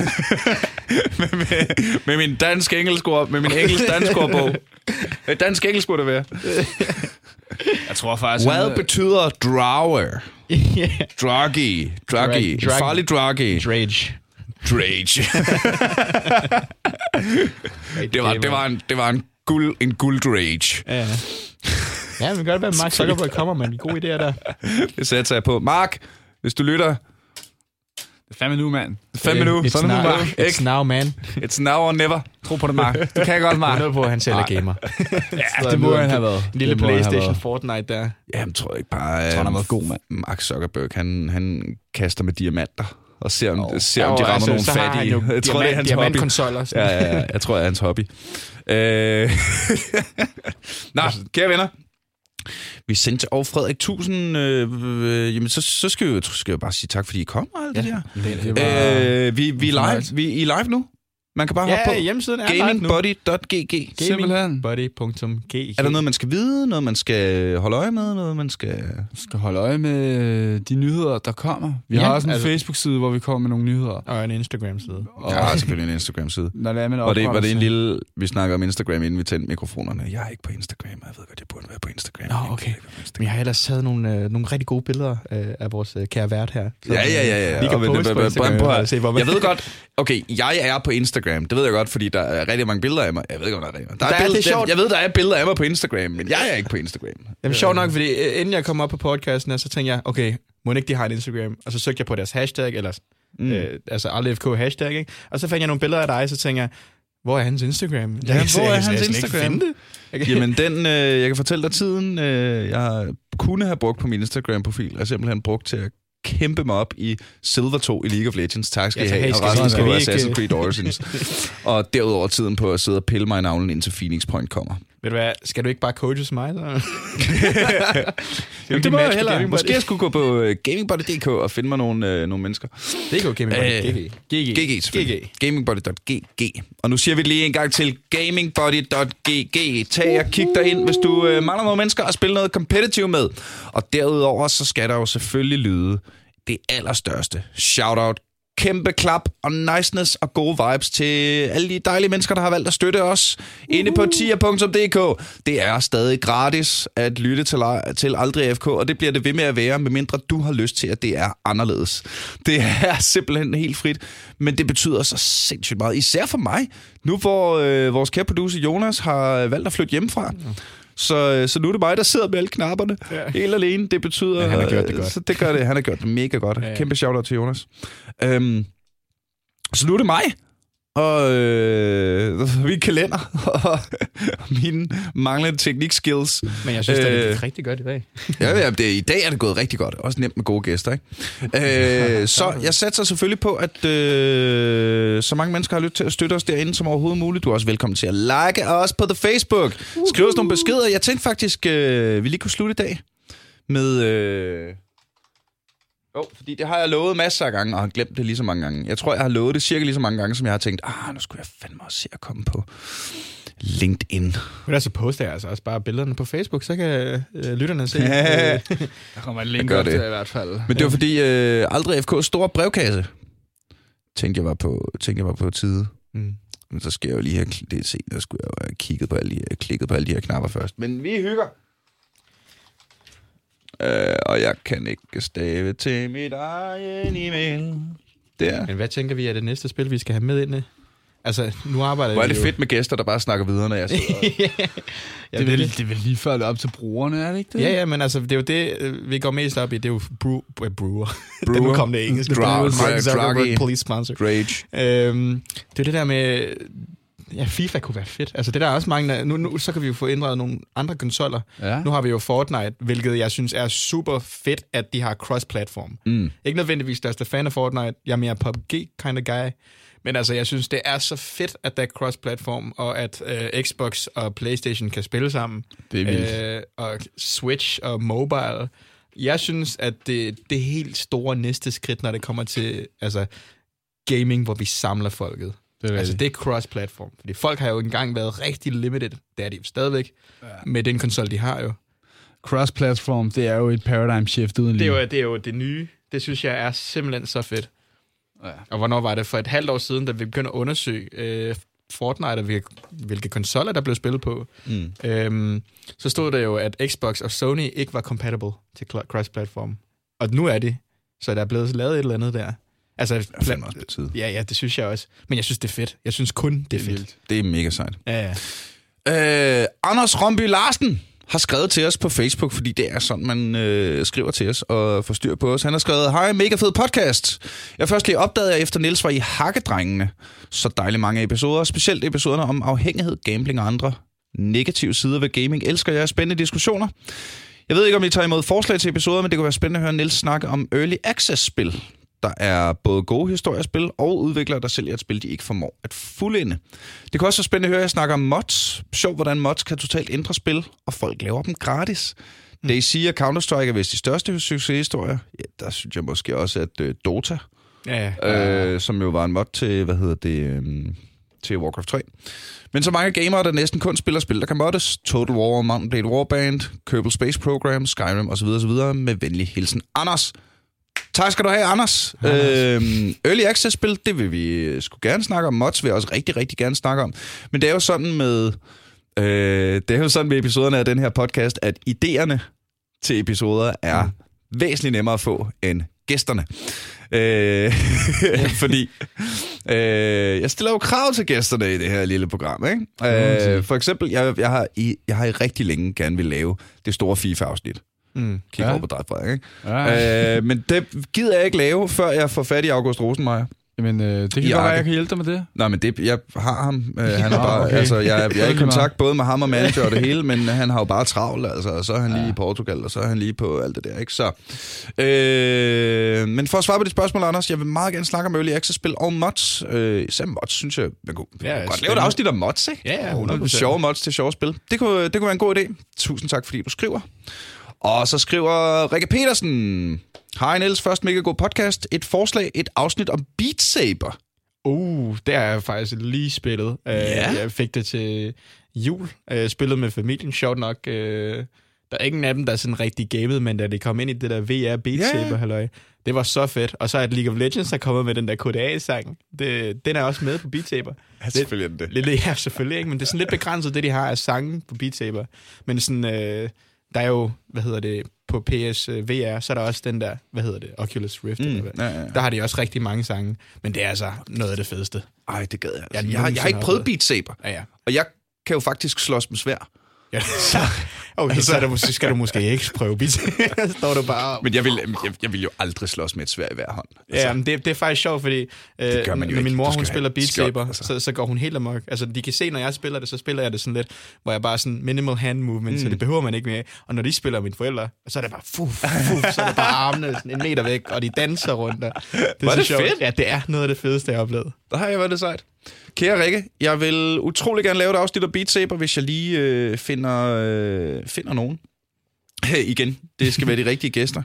S1: med, med, med min dansk-engelsk ord, med min engelsk-dansk ordbog. Øh, Dansk-engelsk skulle det være.
S3: Jeg tror faktisk...
S1: Hvad
S3: han-
S1: betyder drawer?
S2: yeah. *laughs*
S1: Draggy. Draggy.
S2: Drag-
S1: Farlig draggy.
S2: Rage.
S1: Drage. *laughs* det, var, det, var en, det var en guld, en guld drage.
S2: Ja. Ja, men det kan godt være, at Mark Zuckerberg kommer med en god idé der. *laughs*
S1: Det satte jeg på. Mark, hvis du lytter,
S3: Det er fandme nu, mand.
S1: fem minutter.
S2: It's,
S1: Sådan
S2: now,
S1: er det bare.
S2: it's now, man.
S1: It's now or never.
S3: Tro på det, Mark. Du kan godt, Mark.
S2: Noget på, at han selv er gamer. *laughs*
S3: Ja, det må han have været.
S2: En lille
S3: Det
S2: Playstation. Fortnite der.
S1: Jamen, tror jeg ikke bare...
S3: tror, han har været god, mand.
S1: Mark Zuckerberg, han, han kaster med diamanter. Og ser om,
S3: Jo.
S1: ser, om de
S2: Og
S1: rammer
S2: altså,
S1: nogle fattige.
S2: jo *laughs*
S1: Jeg tror, det er hans hobby.
S2: diamantkonsoller.
S1: Ja, ja, ja, jeg tror, det er hans hobby. Øh... *laughs* Nå, kære venner. Vi sendte og Frederik Tusind, øh, øh, jamen så, så skal, jo- skal jeg bare sige tak, fordi I kom og alt det der.
S3: Det var
S1: Øh, vi, vi, er live, vi I er live nu. Man kan bare hoppe
S2: Ja,
S1: på
S2: hjemmesiden er
S1: gamingbody.gg.
S2: Gaming.body.gg.
S1: Er der noget, man skal vide? Noget, man skal holde øje med? Noget, man skal...
S3: skal holde øje med de nyheder, der kommer. Vi
S2: Ja,
S3: har også en
S2: altså-
S3: Facebook-side, hvor vi kommer med nogle nyheder.
S2: Og en Instagram-side.
S3: Og
S1: Jeg har selvfølgelig en Instagram-side.
S3: når det er, man
S1: Var det, var det en lille... Vi snakker om Instagram, inden vi tændte mikrofonerne. Jeg er ikke på Instagram, og jeg ved godt, jeg burde være på Instagram.
S2: Nå,
S1: Jeg er
S2: okay.
S1: Instagram.
S2: Men jeg har ellers taget nogle, øh, nogle rigtig gode billeder øh, af vores øh, kære vært her. Så,
S1: Ja, ja, ja, ja.
S2: Vi kan
S1: Og
S2: poste på Instagram.
S1: Jeg ved godt, okay, jeg er på Instagram. Det ved jeg godt, fordi der er rigtig mange billeder af mig. Jeg ved ikke, om der er rigtig mange. Der er,
S2: Der er-
S1: billeder,
S2: det er sjovt.
S1: Jeg ved, der er billeder af mig på Instagram, men jeg er ikke på Instagram.
S2: Jamen sjovt nok, fordi øh, inden jeg kom op på podcasten, her, så tænkte jeg, okay, må ikke de har en Instagram? Og så søgte jeg på deres hashtag, eller mm. øh, altså RLFK hashtag, ikke? Og så fandt jeg nogle billeder af dig, så tænkte jeg, hvor er hans Instagram? Jeg
S1: Ja,
S2: kan-
S1: hvor er
S2: jeg
S1: hans
S2: slet ikke
S1: Instagram?
S2: finde det. Jeg
S1: Jamen, den, øh, jeg kan fortælle dig tiden, øh, jeg kunne have brugt på min Instagram-profil, er simpelthen brugt til at kæmpe mig op i Silver 2 i League of Legends. Tak skal
S2: Ja,
S1: I have.
S2: hey,
S1: Og
S2: skal
S1: resten
S2: vi-
S1: skal på Assassin's Creed Origins. *laughs* og derudover tiden på at sidde og pille mig i navlen, indtil Phoenix Point kommer.
S2: Ved du hvad, skal du ikke bare coaches mig? Så? *laughs*
S1: Jamen, det må jeg.
S2: Gaming
S1: Måske jeg skulle gå på øh, gamingbody.dk og finde mig nogle, øh, nogle mennesker.
S2: Det er
S1: Øh,
S2: Buddy. GG.
S1: GG selvfølgelig. Gamingbody.gg. Og nu siger vi lige en gang til gamingbody.gg. Tag og kig derind, hvis du øh, mangler nogle mennesker at spille noget competitive med. Og derudover, så skal der jo selvfølgelig lyde det allerstørste shoutout kæmpe klap og niceness og gode vibes til alle de dejlige mennesker, der har valgt at støtte os inde på tier.dk. Det er stadig gratis at lytte til, til Aldrig AFK, og det bliver det ved med at være, medmindre du har lyst til, at det er anderledes. Det er *laughs* simpelthen helt frit, men det betyder så sindssygt meget, især for mig, nu hvor øh, vores kære producer Jonas har valgt at flytte hjemmefra. Så, øh, så nu er det mig, der sidder med alle knapperne
S2: Ja.
S1: ja. helt alene. Det betyder...
S2: Men han har gjort det
S1: øh,
S2: godt.
S1: Så det gør det. Han har gjort det mega godt.
S2: Ja,
S1: Ja,
S2: ja.
S1: Kæmpe shout-out til Jonas. Øhm, så nu er det mig. Og øh, *laughs* min kalender og *laughs* mine manglende teknikskills.
S2: Men jeg synes, det
S1: Øh.
S2: er rigtig godt i dag. *laughs*
S1: Ja, ja det, i dag er det gået rigtig godt. Også nemt med gode gæster, ikke? Øh, så jeg satser selvfølgelig på, at øh, så mange mennesker har lyst til at støtte os derinde som overhovedet muligt. Du er også velkommen til at like os på The Facebook. Skriv os nogle beskeder. Jeg tænkte faktisk, øh, vi lige kunne slutte i dag med... Øh, jo, fordi det har jeg lovet masser af gange, og har glemt det lige så mange gange. Jeg tror, jeg har lovet det cirka lige så mange gange, som jeg har tænkt, ah, nu skulle jeg fandme også se at komme på LinkedIn.
S2: Men så poster jeg altså også bare billederne på Facebook, så kan øh, lytterne se. *laughs*
S1: Ja.
S2: øh,
S3: Der kommer et link op
S1: det.
S3: til i hvert fald.
S1: Men det var fordi, øh, aldrig FK's store brevkasse, tænkte jeg var på, tænkte jeg var på tide.
S2: mm.
S1: Men så skal jeg jo lige have, det sent, der skulle jeg jo have kigget på alle de klikket på alle de her knapper først. Men vi hygger. Øh, og jeg kan ikke stave til mit egen e-mail. Der.
S2: Men hvad tænker vi er det næste spil, vi skal have med ind i? Altså, nu arbejder
S1: Hvor er det
S2: jo-
S1: fedt med gæster, der bare snakker videre, når jeg sidder. *laughs*
S2: ja,
S3: det, er
S2: det,
S3: vel lige før er op til brugerne, er det ikke det?
S2: Ja, ja, men altså, det er jo det, øh, vi går mest op i. Det er jo brew, øh, brewer. *laughs* det
S1: Brewer.
S2: nu kom det engelsk.
S1: Dra-
S2: Mark Zuckerberg, police sponsor.
S1: Rage.
S2: Øhm, det er det der med... Ja, FIFA kunne være fedt. Altså, det der er også mange... Nu, nu, så kan vi jo få ændret nogle andre konsoller.
S3: ja.
S2: Nu har vi jo Fortnite, hvilket jeg synes er super fedt, at de har cross-platform.
S1: Mm.
S2: Ikke nødvendigvis største fan af Fortnite. Jeg er mere PUBG kind of guy. Men altså, jeg synes, det er så fedt, at der er cross-platform, og at øh, Xbox og Playstation kan spille sammen.
S3: Det er vildt.
S2: Øh, og Switch og mobile. Jeg synes, at det, det helt store næste skridt, når det kommer til altså, gaming, hvor vi samler folket.
S3: Det er
S2: Altså, det er cross-platform. Fordi folk har jo engang været rigtig limited. Det er de jo stadigvæk. Ja. Med den konsol, de har jo.
S3: Cross-platform, det er jo et paradigm shift uden
S2: Det er,
S3: lige.
S2: jo, det er jo det nye. Det synes jeg er simpelthen så fedt.
S3: Ja.
S2: Og hvornår var det? For et halvt år siden, da vi begyndte at undersøge øh, Fortnite, og hvilke, hvilke konsoller, der blev spillet på,
S1: Mm.
S2: øhm, så stod der jo, at Xbox og Sony ikke var compatible til cross-platform. Og nu er de. Så der er blevet lavet et eller andet der. Altså,
S1: Det er fandme også på tide.
S2: ja, ja, det synes jeg også. Men jeg synes, det er fedt. Jeg synes kun, det er fedt.
S1: Det er mega sejt.
S2: Ja, ja.
S1: Øh, Anders Romby Larsen har skrevet til os på Facebook, fordi det er sådan, man øh, skriver til os og får styr på os. Han har skrevet, hej, mega fed podcast. Jeg først lige opdaget, at efter Niels var i Hakkedrengene. Så dejligt mange episoder, specielt episoderne om afhængighed, gambling og andre negative sider ved gaming. Elsker jeg spændende diskussioner. Jeg ved ikke, om I tager imod forslag til episoder, men det kunne være spændende at høre Niels snakke om Early Access-spil. Der er både gode historiespil og udviklere, der sælger et spil, de ikke formår at fuldende. Det kan også være spændende at høre, at jeg snakker om mods. Sjov, hvordan mods kan totalt ændre spil, og folk laver dem gratis. Mm. DayZ og Counter-Strike er vist de største succeshistorier. Ja, der synes jeg måske også, at uh, Dota,
S2: Ja, ja.
S1: øh, som jo var en mod til, hvad hedder det, øhm, til Warcraft 3. Men så mange gamere, der næsten kun spiller spil, der kan moddes. Total War, Mountain Blade Warband, Kerbal Space Program, Skyrim osv. osv. Med venlig hilsen, Anders. Tak skal du have, Anders. Øhm, Early Access-spil, det vil vi øh, sgu gerne snakke om. Mods vil jeg også rigtig, rigtig gerne snakke om. Men det er jo sådan med... Øh, det er jo sådan med episoderne af den her podcast, at idéerne til episoder er mm. væsentligt nemmere at få end gæsterne. Øh, *laughs* fordi øh, jeg stiller jo krav til gæsterne i det her lille program. Ikke? Øh, for eksempel, jeg, jeg, har i, jeg har i rigtig længe gerne vil lave det store FIFA-afsnit.
S2: Mm.
S1: Kig ja. Over på dig, Frederik. Ikke?
S3: Ja.
S1: Øh, men det gider jeg ikke lave, før jeg får fat i August Rosenmeier.
S3: Jamen, øh, det kan
S1: Ja,
S3: godt være, jeg kan hjælpe dig med det.
S1: Nej, men det, jeg har ham. Øh, han er bare,
S3: okay.
S1: altså, jeg, jeg er i kontakt både med ham og manager og det hele, men han har jo bare travlt, altså. Og så er han lige
S3: Ja.
S1: i Portugal, og så er han lige på alt det der, ikke? Så, øh, men for at svare på dit spørgsmål, Anders, jeg vil meget gerne snakke om Early Access-spil og mods. Øh, især mods, synes jeg, man kunne,
S2: Ja,
S1: godt lave et afsnit om mods, ikke?
S2: Ja, ja,
S1: Nogle
S2: 100%.
S1: Sjove mods til sjove spil. Det kunne, det kunne være en god idé. Tusind tak, fordi du skriver. Og så skriver Rikke Petersen. Hej Niels, først mega god podcast. Et forslag, et afsnit om Beat Saber.
S2: Uh, det har jeg faktisk lige spillet. Uh. Jeg fik det til jul. Uh, spillet med familien, sjovt nok. Uh, der er ingen af dem, der er sådan rigtig gamet, men da det kom ind i det der VR Beat
S1: ja.
S2: Saber, halløj, det var så fedt. Og så er League of Legends, der kommer med den der KDA-sang. Det, den er også med på Beat Saber.
S1: Ja, selvfølgelig er det.
S2: Lidt, ja, selvfølgelig ikke, men det er sådan lidt begrænset, det de har af sange på Beat Saber. Men sådan, øh, der er jo, hvad hedder det, på PS øh, VR, så er der også den der, hvad hedder det, Oculus Rift. Mm, eller hvad.
S1: ja, ja.
S2: Der har de også rigtig mange sange, men det er altså noget af det fedeste.
S1: Ej, det gad jeg. Altså. Jeg, har, jeg har ikke prøvet Beat Saber,
S2: Ja, ja.
S1: og jeg kan jo faktisk slås med svær.
S2: Ja. *laughs* okay, så er det, måske- skal du måske ikke prøve Saber. *laughs* står du bare...
S1: Men jeg vil, jeg, jeg vil jo aldrig slås med et svær i hver hånd.
S2: Ja, men det, det er faktisk sjovt, fordi øh,
S1: gør man jo
S2: når
S1: ikke.
S2: min mor hun spiller Beat Saber,
S1: altså.
S2: så, så går hun helt amok. Altså, de kan se, når jeg spiller det, så spiller jeg det sådan lidt, hvor jeg bare sådan minimal hand movement, mm. så det behøver man ikke mere. Og når de spiller mine forældre, så er det bare fuf, fuf, så er det bare armene sådan en meter væk, og de danser rundt der. Det
S1: er
S2: så
S1: det
S2: sjovt.
S1: fedt.
S2: Ja, det er noget af det fedeste, jeg har oplevet.
S1: Der har jeg været det sejt. Kære Rikke, jeg vil utrolig gerne lave et afsnit af Beat Saber, hvis jeg lige øh, finder, øh, finder nogen. Igen, det skal være de rigtige gæster.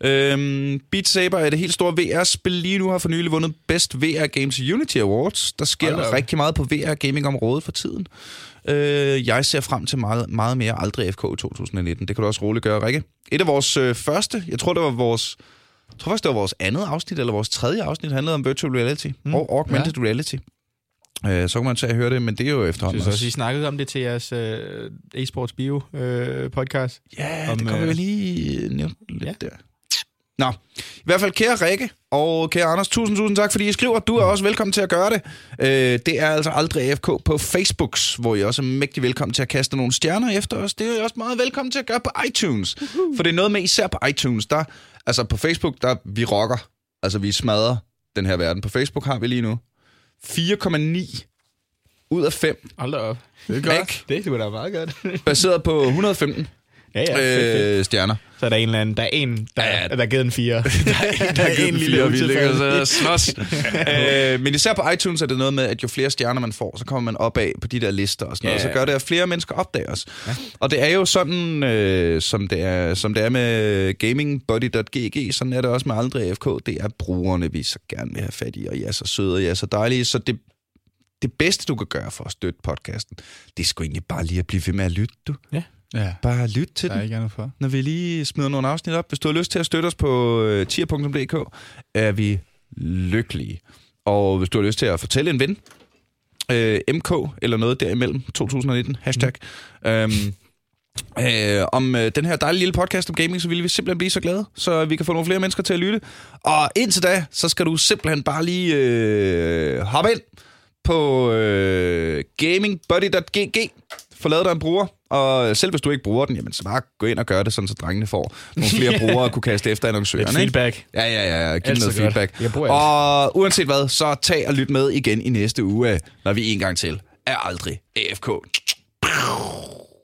S1: Øhm, Beat Saber er det helt store VR-spil lige nu har for nylig vundet Best VR Games Unity Awards. Der sker
S2: op.
S1: rigtig meget på VR-gaming-området for tiden. Øh, jeg ser frem til meget, meget mere Aldrig FK i 2019. Det kan du også roligt gøre, Rikke. Et af vores øh, første, jeg tror det var vores, jeg tror faktisk det var vores andet afsnit, eller vores tredje afsnit, handlede om virtual reality mm. og augmented ja. reality. Øh, så kan man tage og høre det, men det er jo
S2: Jeg
S1: efterhånden
S2: synes også. I snakkede om det til jeres øh, e-sports bio øh, podcast.
S1: Ja,
S2: om,
S1: det kommer
S2: øh,
S1: vi lige nævne lidt
S2: ja.
S1: ja. der. Nå, i hvert fald kære Rikke og kære Anders, tusind, tusind tak, fordi I skriver. Du er også velkommen til at gøre det. Øh, det er altså aldrig AFK på Facebooks, hvor I også er mægtig velkommen til at kaste nogle stjerner efter os. Det er I også meget velkommen til at gøre på iTunes. For det er noget med, især på iTunes, der, altså på Facebook, der vi rocker. Altså vi smadrer den her verden. På Facebook har vi lige nu 4,9 ud af 5,
S2: Hold da op.
S3: Det er
S1: Ikke?
S3: godt.
S2: Det kunne da meget godt.
S1: baseret på 115
S2: ja, ja. fedt, fedt.
S1: øh, stjerner.
S2: Så er der en eller anden, der er en, der,
S1: Ja,
S2: der er givet en fire. *laughs* der er en, *laughs* der er en lille
S1: og vi ligger og slås. *laughs* øh, men især på iTunes er det noget med, at jo flere stjerner man får, så kommer man opad på de der lister og sådan
S2: Ja,
S1: noget. Så gør det, at flere mennesker opdager os. Ja. Og det er jo sådan, øh, som, det er, som det er med gamingbody.gg, sådan er det også med Aldrig AFK. Det er brugerne, vi så gerne vil have fat i, og I er så søde, og I er så dejlige. Så det, det bedste, du kan gøre for at støtte podcasten, det er sgu egentlig bare lige at blive ved med at lytte, du.
S3: Ja,
S1: Bare lyt til
S3: der
S1: den
S3: er ikke andet for.
S1: når vi lige smider nogle afsnit op. Hvis du har lyst til at støtte os på øh, tier.dk, er vi lykkelige. Og hvis du har lyst til at fortælle en ven, øh, MK eller noget derimellem, 2019, hashtag, mm. øhm, øh, om øh, den her dejlige lille podcast om gaming, så vil vi simpelthen blive så glade, så vi kan få nogle flere mennesker til at lytte. Og indtil da, så skal du simpelthen bare lige øh, hoppe ind på øh, gamingbuddy.gg, få lavet dig en bruger, og selv hvis du ikke bruger den, jamen så bare gå ind og gør det, sådan så drengene får nogle flere *laughs* brugere at kunne kaste efter annoncørerne.
S2: Lidt
S1: ikke?
S2: feedback.
S1: Ja, ja, ja. Giv noget feedback. Og uanset hvad, så tag og lyt med igen i næste uge, når vi en gang til er aldrig AFK.